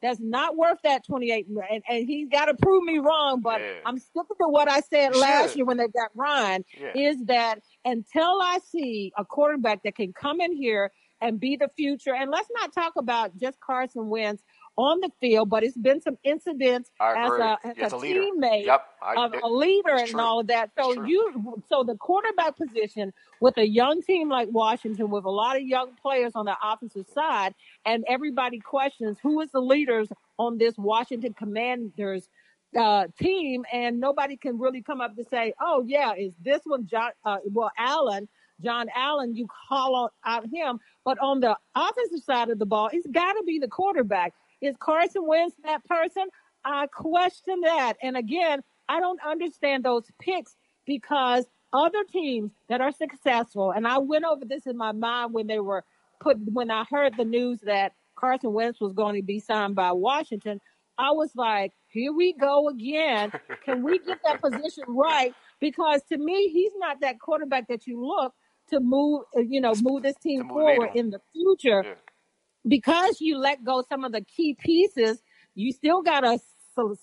that's not worth that 28 million. And, and he's got to prove me wrong, but Yeah. I'm sticking to what I said last year when they got Ryan Yeah. is that until I see a quarterback that can come in here and be the future, and let's not talk about just Carson Wentz on the field, but it's been some incidents as a, as Yes, a a teammate Yep. I- of it- a leader and true. all of that. So you, so the quarterback position with a young team like Washington, with a lot of young players on the offensive side, and everybody questions who is the leaders on this Washington Commanders uh, team, and nobody can really come up to say, "Oh yeah, is this one John? Uh, well, Allen." John Allen, you call out him, but on the offensive side of the ball, it's got to be the quarterback. Is Carson Wentz that person? I question that. And again, I don't understand those picks because other teams that are successful, and I went over this in my mind when they were put when I heard the news that Carson Wentz was going to be signed by Washington. I was like, here we go again. Can we get that position right? Because to me, he's not that quarterback that you look to move, uh, you know, move this team forward in the future Yeah. Because you let go some of the key pieces, you still got to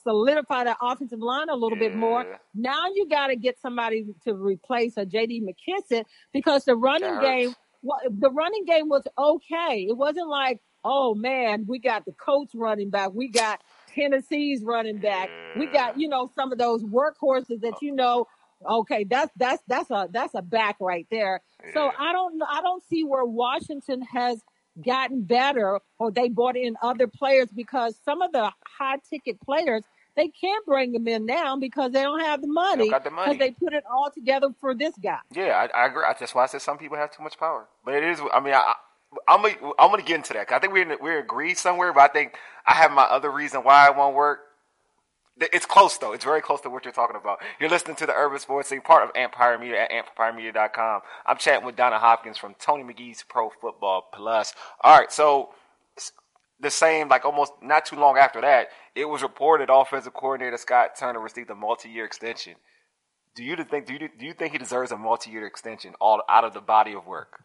solidify the offensive line a little bit more. Now you got to get somebody to replace a JD McKissic because the running game, wa- the running game was okay. It wasn't like, oh man, we got the Colts running back, we got Tennessee's running back, we got you know some of those workhorses that you know. Okay, that's that's that's a that's a back right there. So I don't I don't see where Washington has gotten better or they brought in other players because some of the high ticket players they can't bring them in now because they don't have the money got the money. because they put it all together for this guy. Yeah, I, I agree. That's why I said some people have too much power. But it is. I mean, I, I'm gonna, I'm gonna get into that. I think we we agree somewhere, but I think I have my other reason why it won't work. It's close though. It's very close to what you're talking about. You're listening to the Urban Sports Scene, part of Empire Media at EmpireMedia.com. I'm chatting with Donna Hopkins from Tony McGee's Pro Football Plus. All right, so the same, like almost not too long after that, it was reported offensive coordinator Scott Turner received a multi-year extension. Do you think do you do you think he deserves a multi-year extension all out of the body of work?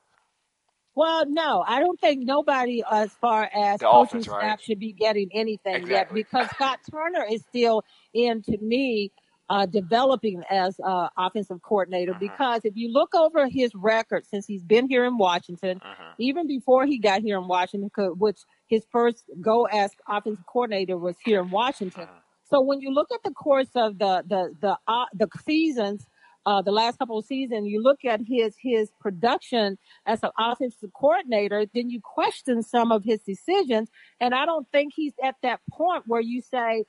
Well, no, I don't think nobody, as far as The coaching offense, right? staff, should be getting anything yet because Scott Turner is still in, to me, uh, developing as uh, offensive coordinator. Mm-hmm. Because if you look over his record since he's been here in Washington, Mm-hmm. even before he got here in Washington, which his first go as offensive coordinator was here in Washington. Mm-hmm. So when you look at the course of the the the uh, the seasons, uh, the last couple of seasons, you look at his his production as an offensive coordinator, then you question some of his decisions. And I don't think he's at that point where you say,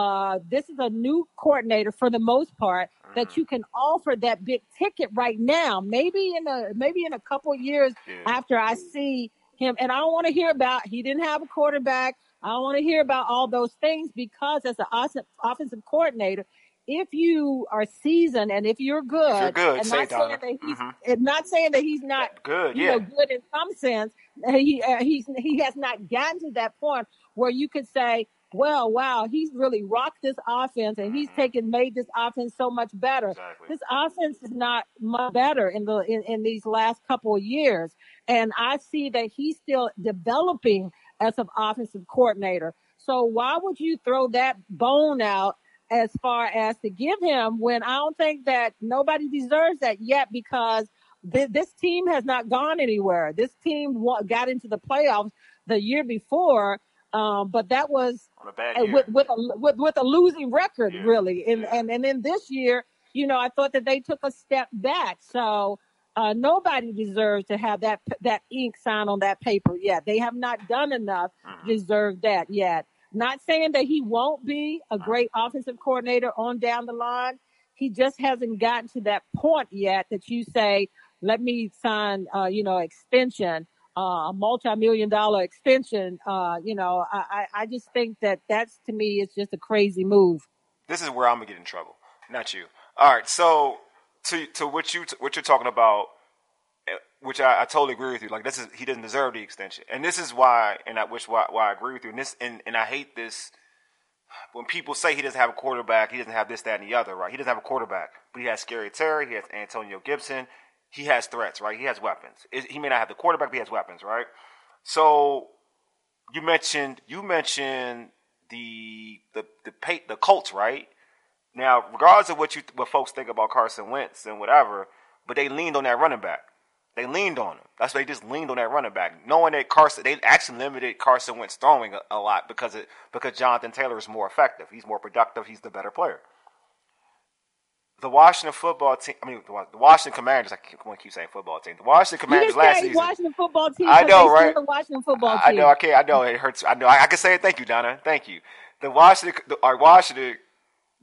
uh, this is a new coordinator for the most part that you can offer that big ticket right now. Maybe in a maybe in a couple of years Yeah. after I see him, and I don't want to hear about he didn't have a quarterback. I don't want to hear about all those things because as an offen- offensive coordinator, if you are seasoned and if you're good, you're good, and say not saying that he's Mhm. and not saying that he's not Good, you yeah. know, good in some sense. He uh, he's he has not gotten to that point where you could say, "Well, wow, he's really rocked this offense, and he's taken made this offense so much better." Mm-hmm. Exactly. This offense is not much better in the in, in these last couple of years, and I see that he's still developing as an offensive coordinator. So why would you throw that bone out as far as to give him when I don't think that nobody deserves that yet because th- this team has not gone anywhere. This team wa- got into the playoffs the year before, um, but that was a bad with with a with, with a losing record, Yeah, really. And, yeah. and and then this year, you know, I thought that they took a step back. So uh, nobody deserves to have that that ink sign on that paper yet. They have not done enough Mm-hmm. deserve that yet. Not saying that he won't be a great offensive coordinator on down the line. He just hasn't gotten to that point yet that you say, "Let me sign, uh, you know, extension." Uh, a multi-million dollar extension, uh, you know, I, I, just think that that's to me is just a crazy move. this is where I'm gonna get in trouble, not you. All right, so to to what you what you're talking about, which I, I totally agree with you. Like this is he doesn't deserve the extension, and this is why, and I wish why, why I agree with you. And this and, and I hate this when people say he doesn't have a quarterback, he doesn't have this, that, and the other. Right? He doesn't have a quarterback, but he has Scary Terry, he has Antonio Gibson, he has threats. Right? He has weapons. It- he may not have the quarterback, but he has weapons. Right? So you mentioned you mentioned the the the pay, the Colts, right? Now, regardless of what you what folks think about Carson Wentz and whatever, but they leaned on that running back. They leaned on him. That's why they just leaned on that running back, knowing that Carson. They actually limited Carson Wentz throwing a, a lot because it because Jonathan Taylor is more effective. He's more productive. He's the better player. The Washington football team. I mean, the, the Washington Commanders. I keep, I keep saying football team. The Washington Commanders last season. Washington football team. I know, right? The Washington football I team. know. I can't. I know it hurts. I know. I, I can say it. Thank you, Donna. Thank you. The Washington, the, our Washington,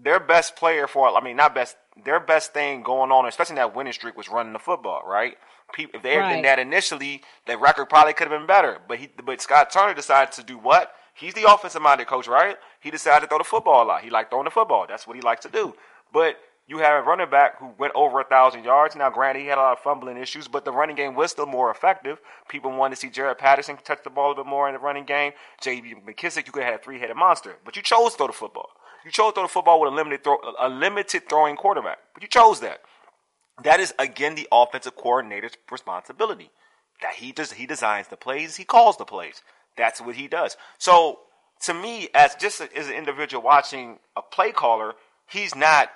their best player for. I mean, not best. Their best thing going on, especially in that winning streak, was running the football. Right. People, if they had done Right. that initially, the record probably could have been better. But he, but Scott Turner decided to do what? He's the offensive minded coach, right? He decided to throw the football a lot. He liked throwing the football. That's what he likes to do. But you have a running back who went over a thousand yards. Now, granted, he had a lot of fumbling issues, but the running game was still more effective. People wanted to see Jaret Patterson touch the ball a bit more in the running game. J.D. McKissic, you could have had a three-headed monster, but you chose to throw the football. You chose to throw the football with a limited throw, a limited throwing quarterback, but you chose that. That is again the offensive coordinator's responsibility. That he does, he designs the plays, he calls the plays. That's what he does. So to me, as just a, as an individual watching a play caller, he's not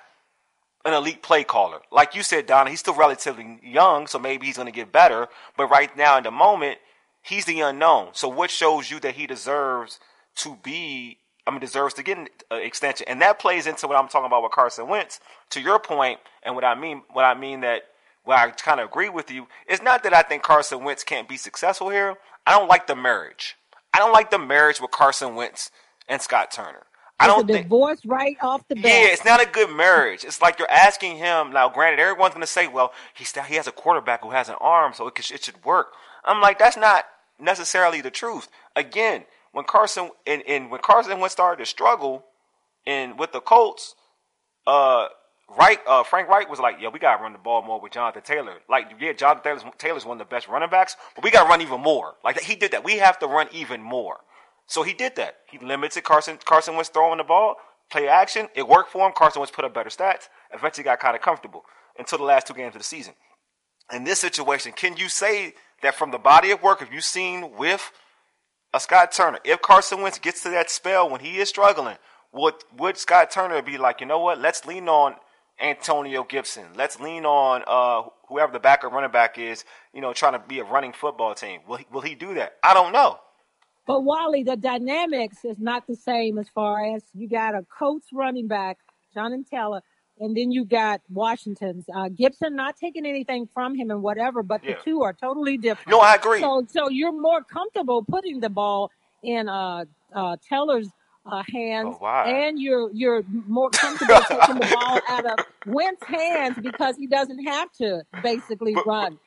an elite play caller. Like you said, Donna, he's still relatively young, so maybe he's going to get better. But right now, in the moment, he's the unknown. So what shows you that he deserves to be? I mean, deserves to get an uh, extension, and that plays into what I'm talking about with Carson Wentz. To your point, and what I mean, what I mean that, what I kind of agree with you, is not that I think Carson Wentz can't be successful here. I don't like the marriage. I don't like the marriage with Carson Wentz and Scott Turner. I don't a think. divorce right off the bat. Yeah, it's not a good marriage. It's like you're asking him. Now, granted, everyone's going to say, "Well, he's he has a quarterback who has an arm, so it, could, it should work." I'm like, that's not necessarily the truth. Again, when Carson and, and when Carson Wentz started to struggle, and with the Colts, uh, Reich, uh, Frank Reich was like, "Yeah, we got to run the ball more with Jonathan Taylor." Like, yeah, Jonathan Taylor's, Taylor's one of the best running backs, but we got to run even more. Like he did that. We have to run even more. So he did that. He limited Carson. Carson was throwing the ball, play action. It worked for him. Carson was put up better stats. Eventually, got kind of comfortable until the last two games of the season. In this situation, can you say that from the body of work, have you seen with Scott Turner, if Carson Wentz gets to that spell when he is struggling, would would Scott Turner be like, you know what? Let's lean on Antonio Gibson. Let's lean on uh, whoever the backup running back is. You know, trying to be a running football team. Will he, will he do that? I don't know. But Wally, the dynamics is not the same as far as you got a coach running back, Jonathan Taylor, and then you got Washington's uh, Gibson. Not taking anything from him and whatever, but Yeah. the two are totally different. No, I agree. So, so you're more comfortable putting the ball in uh, uh, Taylor's uh, hands, Oh, why? and you're you're more comfortable taking the ball out of Wentz' hands because he doesn't have to basically run,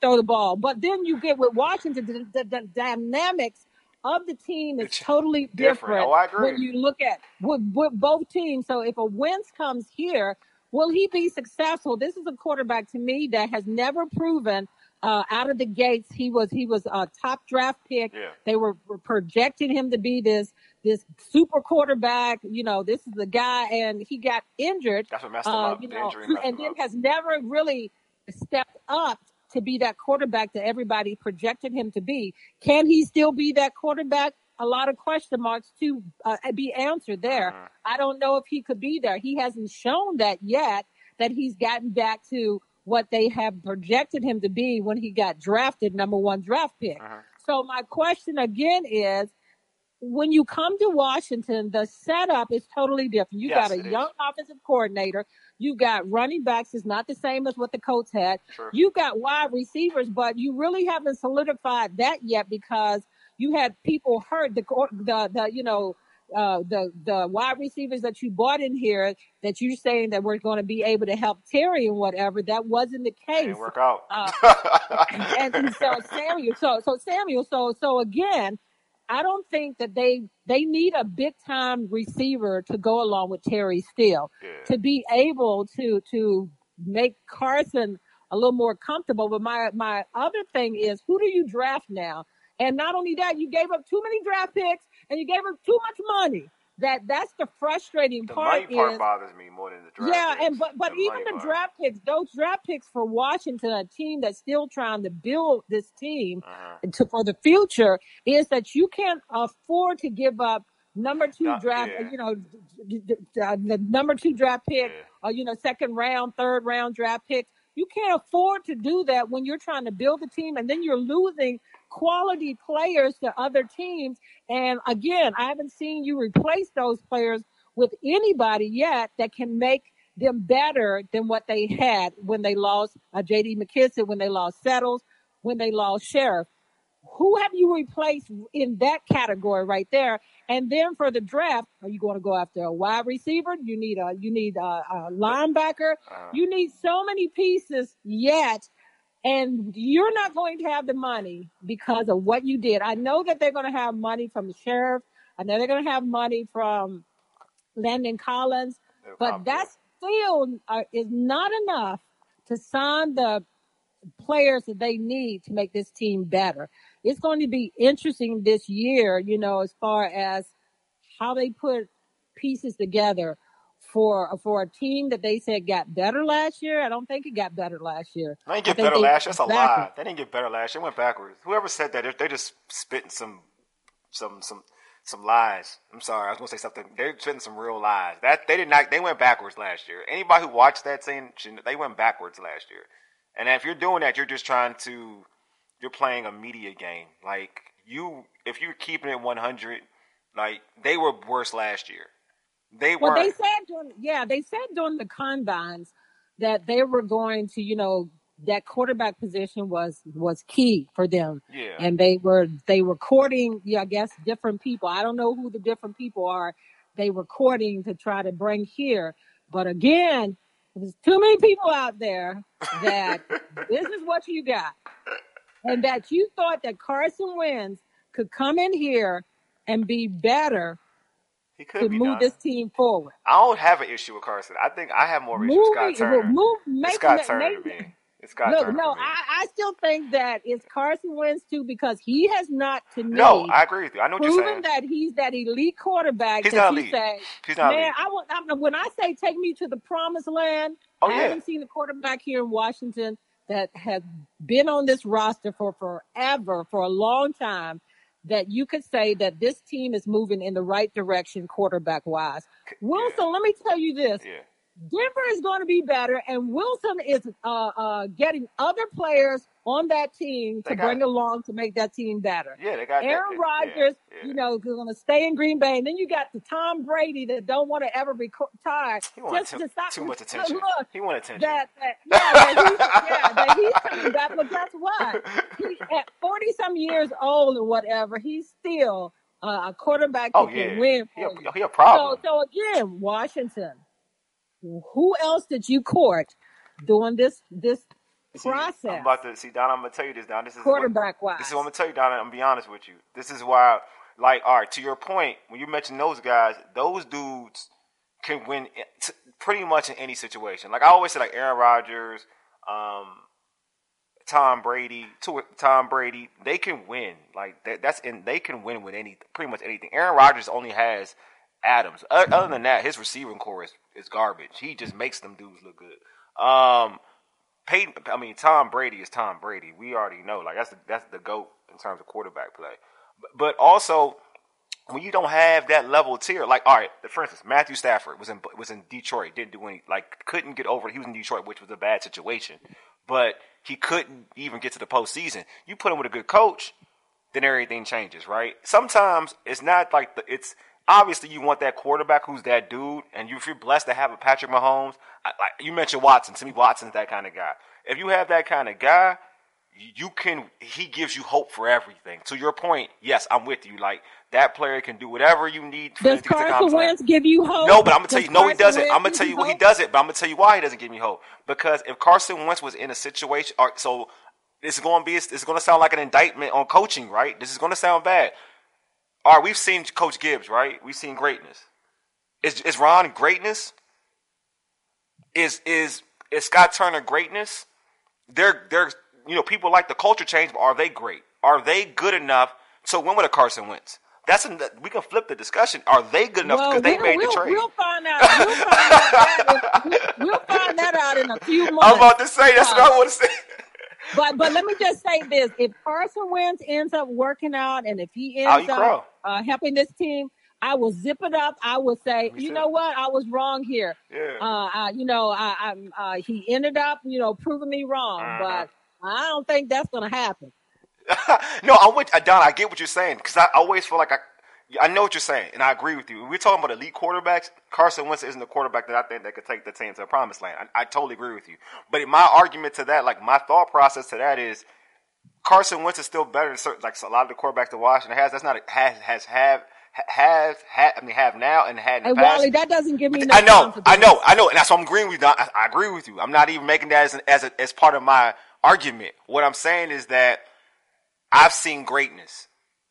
throw the ball. But then you get with Washington, the, the, the dynamics of the team is totally different. different, Oh, I agree. when you look at with, with both teams. So if a Wentz comes here, will he be successful? This is a quarterback to me that has never proven uh, out of the gates he was he was a top draft pick. Yeah. They were, were projecting him to be this this super quarterback. You know, this is the guy, and he got injured. That's what messed him uh, up. You The know, injury and then up. has never really stepped up to be that quarterback that everybody projected him to be. Can he still be that quarterback? A lot of question marks to uh, be answered there. Mm-hmm. I don't know if he could be there. He hasn't shown that yet that he's gotten back to what they have projected him to be when he got drafted, number one draft pick. Mm-hmm. So my question again is, when you come to Washington, the setup is totally different. You Yes, got a it is. young offensive coordinator. You got running backs. It's not the same as what the Colts had. Sure. You got wide receivers, but you really haven't solidified that yet because you had people hurt. The the the you know uh, the the wide receivers that you bought in here that you're saying that we're going to be able to help Terry and whatever. That wasn't the case. Didn't work out. Uh, and, and so Samuel, so so Samuel, so so again, I don't think that they they need a big time receiver to go along with Terry Steele to be able to to make Carson a little more comfortable. But my my other thing is, who do you draft now? And not only that, you gave up too many draft picks and you gave up too much money. That that's the frustrating The part money part is bothers me more than the draft. yeah, picks. and but but The even the part. draft picks, those draft picks for Washington, a team that's still trying to build this team Uh-huh. to for the future, is that you can't afford to give up number two Not- draft, yeah. you know, uh, the number two draft pick, Yeah. or you know, second round, third round draft pick. You can't afford to do that when you're trying to build a team, and then you're losing quality players to other teams. And again, I haven't seen you replace those players with anybody yet that can make them better than what they had when they lost uh, J.D. McKissic, when they lost Settles, when they lost Scherff. Who have you replaced in that category right there? And then for the draft, are you going to go after a wide receiver? You need a you need a, a linebacker. Uh, You need so many pieces yet, and you're not going to have the money because of what you did. I know that they're going to have money from the Scherff. I know they're going to have money from Landon Collins, but that still uh, is not enough to sign the players that they need to make this team better. It's going to be interesting this year, you know, as far as how they put pieces together for for a team that they said got better last year. I don't think it got better last year. They didn't I get better last year. That's a lie. They didn't get better last year. They went backwards. Whoever said that, they're, they're just spitting some, some, some, some lies. I'm sorry. I was gonna say something. They're spitting some real lies. That they did not. They went backwards last year. Anybody who watched that scene, they went backwards last year. And if you're doing that, you're just trying to, you're playing a media game. Like you, if you're keeping it 100, like they were worse last year. They Well, weren't. they said during yeah, they said during the combines that they were going to, you know, that quarterback position was was key for them, yeah. and they were they were courting, yeah, I guess different people. I don't know who the different people are. They were courting to try to bring here, but again, there's too many people out there that this is what you got, and that you thought that Carson Wentz could come in here and be better he to could be move done. this team forward. I don't have an issue with Carson. I think I have more of an issue with Scott Move, Turner. move, It's Scott make, Turner make- to me. It's Scott Look, Turner. no. I, I still think that it's Carson Wentz too because he has not to me no, I agree with you. I know what you're saying. that he's that elite quarterback He's not elite. say, He's not man, elite. I. I, when I say take me to the promised land, Oh, I yeah. haven't seen a quarterback here in Washington that has been on this roster for forever, for a long time. That you could say that this team is moving in the right direction, quarterback wise. Wilson, let me tell you this: Yeah. Denver is going to be better, and Wilson is uh, uh, getting other players on that team They to bring along to make that team better. Yeah, they got Aaron. Rodgers, yeah, yeah. you know, is going to stay in Green Bay, and then you got the Tom Brady that don't want to ever retire. He wanted Just too, to stop. too much attention. Look, He wanted attention. that, that yeah, that he's, yeah, that he's coming back. But guess what? He, at forty some years old or whatever, he's still uh, a quarterback oh that yeah, can win he for a, he a problem. So, so again, Washington. Who else did you court during this this See, I'm process, about to see Don. I'm gonna tell you this, Don. This is what, quarterback wise? This is what I'm gonna tell you, Don. I'm gonna be honest with you. This is why, like, all right, to your point, when you mention those guys, those dudes can win t- pretty much in any situation. Like I always say, like Aaron Rodgers, um, Tom Brady, to Tom Brady, they can win. Like that, that's in they can win with any pretty much anything. Aaron Rodgers only has Adams. Other than that, his receiving corps is, is garbage. He just makes them dudes look good. Um, Peyton, I mean Tom Brady is Tom Brady. We already know. Like that's the, that's the goat in terms of quarterback play. But, also when you don't have that level tier, like all right, for instance, Matthew Stafford was in was in Detroit, didn't do any, like couldn't get over. He was in Detroit, which was a bad situation, but he couldn't even get to the postseason. You put him with a good coach, then everything changes, right? Sometimes it's not like the it's obviously you want that quarterback who's that dude, and you, if you're blessed to have a Patrick Mahomes, I, like you mentioned Watson, to me Watson's that kind of guy. If you have that kind of guy, you can he gives you hope for everything. To your point, yes, I'm with you. Like that player can do whatever you need Does to Carson. Wentz give you hope? No, but I'm gonna tell Does you. No, he doesn't. Wentz I'm gonna tell you what he doesn't. But I'm gonna tell you why he doesn't give me hope. Because if Carson Wentz was in a situation, or, so it's going to be. It's going to sound like an indictment on coaching, right? This is going to sound bad. All right, we've seen Coach Gibbs, right? We've seen greatness. Is is Ron greatness? Is is is Scott Turner greatness? They're they're you know people like the culture change, but are they great? Are they good enough to win with a Carson Wentz? That's an, we can flip the discussion. Are they good enough Well, because they we'll, made we'll, the trade? we'll find out. We'll find out that if, we'll find that out in a few months. I'm about to say that's what I Uh, want to say. But but let me just say this: if Carson Wentz ends up working out, and if he ends up uh, helping this team, I will zip it up. I will say, Me you too. know what? I was wrong here. Yeah. Uh, I, you know, I, I'm. Uh, he ended up, you know, proving me wrong, Uh-huh. but I don't think that's going to happen. no, I'm with uh, Don. I get what you're saying because I always feel like I, I know what you're saying, and I agree with you. When we're talking about elite quarterbacks. Carson Wentz isn't the quarterback that I think that could take the team to the promised land. I, I totally agree with you. But my argument to that, like my thought process to that is, Carson Wentz is still better than certain, like a lot of the quarterbacks that Washington has. That's not a, has has have has had. I mean, have now and had in Hey, the past. Wally, that doesn't give me no I know. I know, I know, and that's what I'm agreeing with you. I, I agree with you. I'm not even making that as an, as a, as part of my argument. What I'm saying is that I've seen greatness.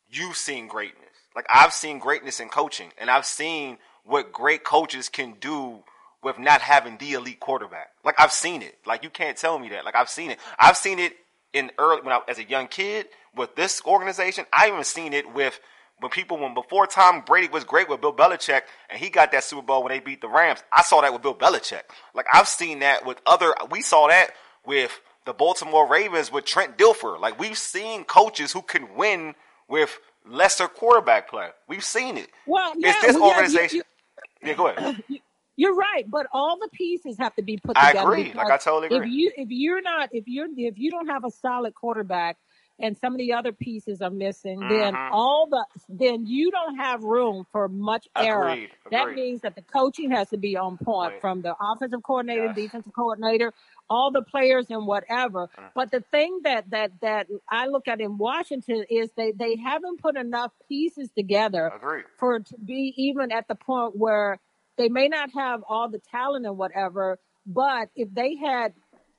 You've seen greatness. Like I've seen greatness in coaching, and I've seen what great coaches can do with not having the elite quarterback. Like I've seen it. Like you can't tell me that. Like I've seen it. I've seen it in early when I as a young kid with this organization. I even seen it with when people when before Tom Brady was great with Bill Belichick and he got that Super Bowl when they beat the Rams. I saw that with Bill Belichick. Like I've seen that with other. We saw that with the Baltimore Ravens with Trent Dilfer. Like we've seen coaches who can win with lesser quarterback play. We've seen it. Well, yeah, it's this well, yeah, you- organization. you- yeah, go ahead. You're right, but all the pieces have to be put I together. agree. Like, I totally If agree. you if you're not if you're if you don't have a solid quarterback and some of the other pieces are missing, then Mhm. all the then you don't have room for much error. Agreed. That means that the coaching has to be on point Right. from the offensive coordinator, Yes. defensive coordinator, all the players and whatever. Mm. But the thing that that that I look at in Washington is they they haven't put enough pieces together Agreed. for to be even at the point where they may not have all the talent and whatever, but if they had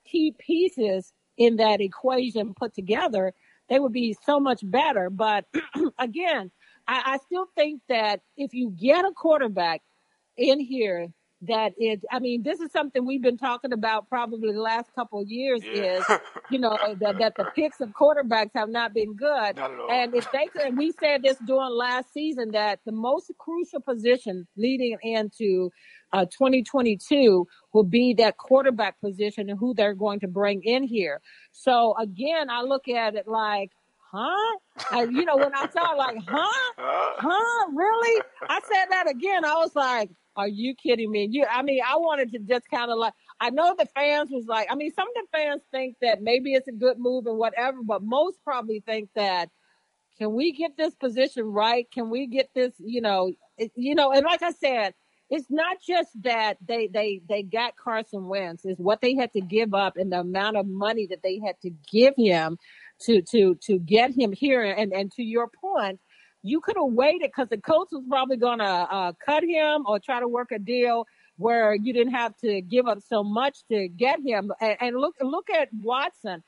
key pieces in that equation put together, they would be so much better. But again, I, I still think that if you get a quarterback in here that is I mean, this is something we've been talking about probably the last couple of years Yeah. is, you know, that, that the picks of quarterbacks have not been good. Not at all. And if they could, we said this during last season that the most crucial position leading into uh, 2022 will be that quarterback position and who they're going to bring in here. So again, I look at it like, huh? I, you know, when I saw like, huh? Uh, Huh? Really? I said that again. I was like, are you kidding me? You, I mean, I wanted to just kind of like, I know the fans was like, I mean, some of the fans think that maybe it's a good move and whatever, but most probably think that, can we get this position right? Can we get this, you know, it, you know, and like I said, it's not just that they, they, they got Carson Wentz, it's what they had to give up and the amount of money that they had to give him to, to, to get him here. And, and to your point, you could have waited because the coach was probably going to uh, cut him or try to work a deal where you didn't have to give up so much to get him. And, and look, look at Watson.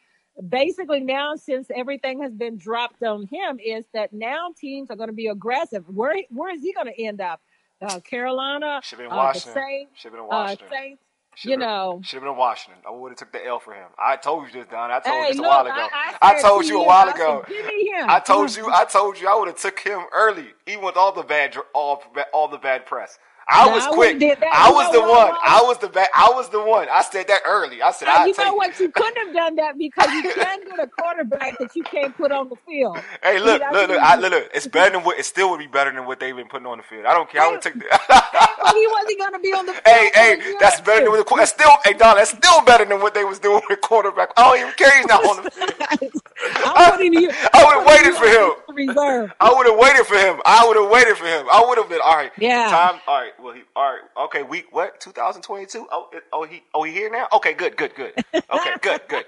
Basically, now since everything has been dropped on him, is that now teams are going to be aggressive. Where where is he going to end up? Uh, Carolina, should been uh, Washington. Saints, Should been uh, Washington. Saints. Should You know, should have been in Washington. I would have took the L for him. I told you this, Don. I told hey, you this a while ago. I, I said told you a while I said, ago. Give me him. I told you. I told you. I would have took him early, even with all the bad, all all the bad press. I was quick. that. I was the one. I was the bad. I was the one. I said that early. I said I you know what? You couldn't have done that because you can't get a quarterback that you can't put on the field. Hey, look, look, look, I, look, look. It's better than what. It still would be better than what they've been putting on the field. I don't care. I would take the. Well, he wasn't going to be on the field. Hey, hey, that's better than what the that's still. Hey, Don, that's still better than what they was doing with quarterback. I don't even care. He's not on the field. I I'm would've waited for him. Reserve. I would have waited for him. I would have waited for him. I would have been all right. Yeah. Time. All right. Well, he. All right. Okay. Week what? 2022. Oh. it- Oh. He. Oh. He here now. Okay. Good. Good. Good. Okay. good. Good.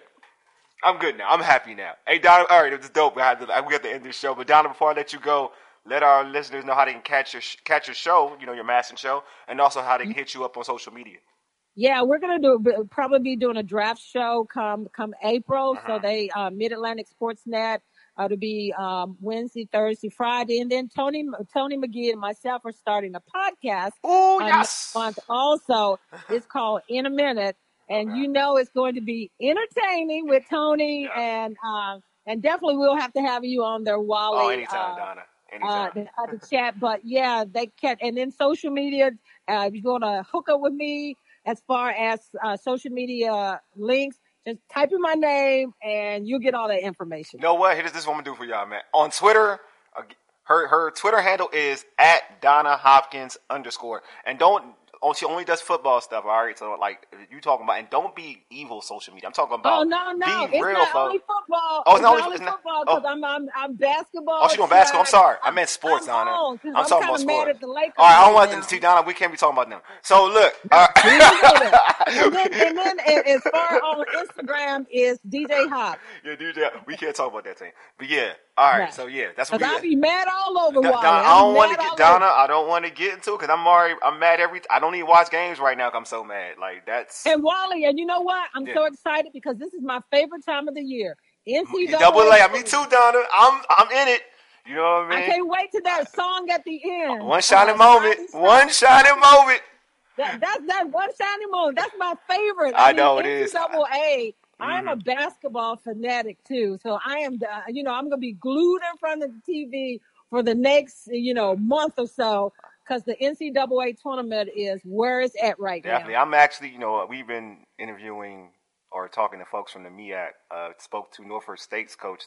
I'm good now. I'm happy now. Hey, Donna. All right. It was dope. We had to. We got to end this show. But Donna, before I let you go, let our listeners know how they can catch your catch your show. You know your MASN show, and also how they can hit you up on social media. Yeah, we're gonna do probably be doing a draft show come come April. Uh-huh. So they uh, Mid Atlantic Sportsnet. Uh, to be um, Wednesday, Thursday, Friday, and then Tony Tony McGee and myself are starting a podcast. Oh uh, yes. month. Also, it's called In a Minute, and you know it's going to be entertaining with Tony, and um, and definitely we'll have to have you on there, Wally. Oh, anytime, uh, Donna. uh, the, uh, the chat. But yeah, they can. And then social media, uh, if you're going to hook up with me as far as uh, social media links, just type in my name and you'll get all that information. You know what? Here's this is what I'm gonna do for y'all, man. On Twitter, uh, her her Twitter handle is at Donna Hopkins underscore, and don't. Oh, she only does football stuff. All right, so like you talking about, and don't be evil social media. I'm talking about. Oh no, no, be it's real, not folks. only football. Oh, it's not only- only it's football oh. because I'm, I'm I'm basketball. Oh, she doing basketball. I'm sorry. I meant sports, I'm Donna. on, 'cause I'm, I'm talking about mad sports. at the Lakers All right, I don't want now. to see Donna. We can't be talking about them. So look, and then, and then as far on Instagram is DJ Hop. yeah, DJ, we can't talk about that thing. But yeah, all right. So yeah, that's what. I'll be mad all over Don- Wally. Donna, I don't want to get Donna. over. I don't want to get into it because I'm already. I'm mad every. I don't even watch games right now. 'cause I'm so mad. Like that's And Wally, and you know what? I'm Yeah. so excited because this is my favorite time of the year. NCAA. double A. Me too, Donna. I'm. I'm in it. You know what I mean? I can't wait to that song at the end. One shining Uh, moment. One shining moment. That, that's that one shining moment. That's my favorite. I mean, know it is. Double A. I'm a Mhm. basketball fanatic too, so I am. uh, You know, I'm gonna be glued in front of the TV for the next, you know, month or so because the NCAA tournament is where it's at right Definitely. now. Definitely, I'm actually, you know, we've been interviewing or talking to folks from the MEAC. Uh, spoke to Norfolk State's coach,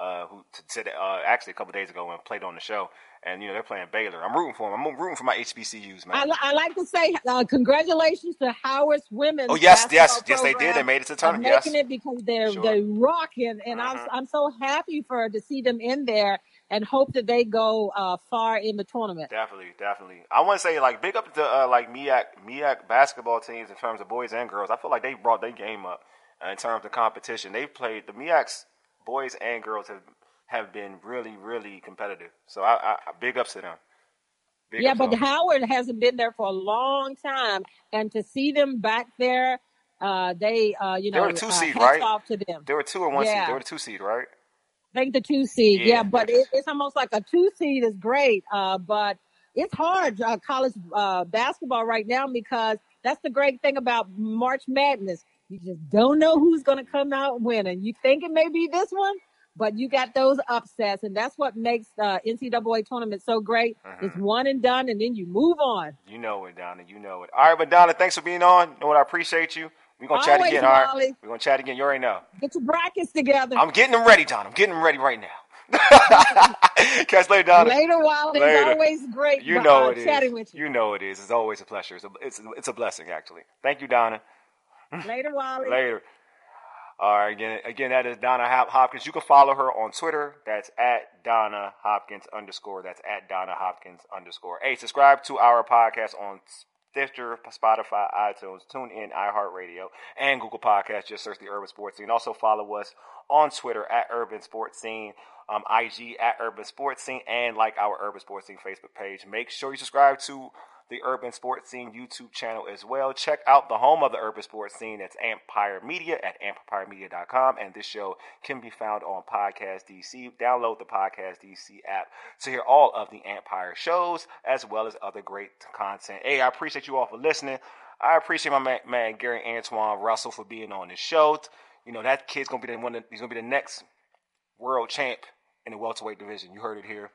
uh, who t- said uh, actually a couple days ago and played on the show. And you know they're playing Baylor. I'm rooting for them. I'm rooting for my HBCUs, man. I, li- I like to say uh, congratulations to Howard's women. Oh, yes, yes, yes, they did. They made it to the tournament, yes. Making it because they're Sure. they rocking, and I'm Mhm. I'm so happy for to see them in there, and hope that they go uh, far in the tournament. Definitely, definitely. I want to say like big up to uh, like MEAC MEAC basketball teams in terms of boys and girls. I feel like they brought their game up uh, in terms of competition. They've played the MEAC's boys and girls have have been really really competitive. So I, I, big ups to them. Big yeah, but. Howard hasn't been there for a long time, and to see them back there, uh, they uh, you know, They were two uh, seed, right? off to them. They were two or one seed. They were the two seed, right? I think the two seed, Yeah. yeah, but it, it's almost like a two seed is great, uh, but it's hard uh, college uh, basketball right now because that's the great thing about March Madness. You just don't know who's going to come out winning. You think it may be this one, but you got those upsets, and that's what makes uh, NCAA tournament so great. Mm-hmm. It's one and done, and then you move on. You know it, Donna. You know it. All right, but Donna, thanks for being on. You know what? I appreciate you. We're gonna chat again. All right, we're gonna chat again. You already know. Get your brackets together. I'm getting them ready, Donna. I'm getting them ready right now. Catch later, Donna. Later, Wally. Later. It's always great You uh, know it is. chatting with you. You know it is. It's always a pleasure. It's a, it's, it's a blessing, actually. Thank you, Donna. Later, Wally. Later. All right, again, again, that is Donna Hopkins. You can follow her on Twitter. That's at Donna Hopkins underscore. That's at Donna Hopkins underscore. Hey, subscribe to our podcast on Stitcher, Spotify, iTunes, TuneIn, iHeartRadio, and Google Podcasts. Just search the Urban Sports Scene. Also follow us on Twitter at Urban Sports Scene, um, IG at Urban Sports Scene, and like our Urban Sports Scene Facebook page. Make sure you subscribe to the Urban Sports Scene YouTube channel as well. Check out the home of the Urban Sports Scene. That's Empire Media at empiremedia.com. And this show can be found on Podcast DC. Download the Podcast DC app to hear all of the Empire shows as well as other great content. Hey, I appreciate you all for listening. I appreciate my man, man Gary Antuanne Russell for being on this show. You know that kid's gonna be the one. That, he's gonna be the next world champ in the welterweight division. You heard it here.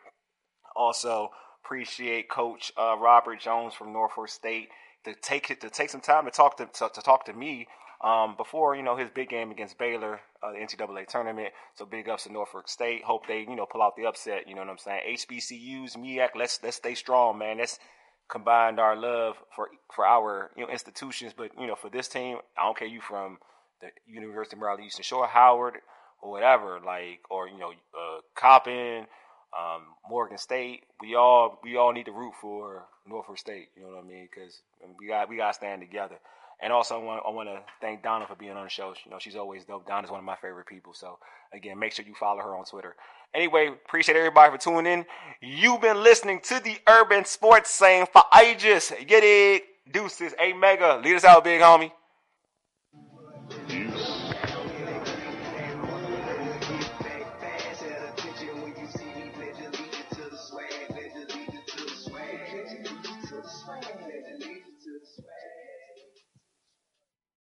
Also, appreciate Coach uh, Robert Jones from Norfolk State to take it to take some time to talk to to, to talk to me um, before you know his big game against Baylor, uh, the NCAA tournament. So big ups to Norfolk State. Hope they you know pull out the upset. You know what I'm saying? HBCUs, MEAC. Let's let's stay strong, man. Let's combine our love for for our you know institutions, but you know for this team, I don't care you from the University of Maryland, Eastern Shore, Howard, or whatever, like or you know uh, Coppin um, Morgan State. We all we all need to root for Norfolk State. You know what I mean? Because we got we got to stand together. And also, I want I want to thank Donna for being on the show. You know, she's always dope. Donna's one of my favorite people. So again, make sure you follow her on Twitter. Anyway, appreciate everybody for tuning in. You've been listening to the Urban Sports Scene for ages. Get it? Deuces. A Mega, lead us out, big homie.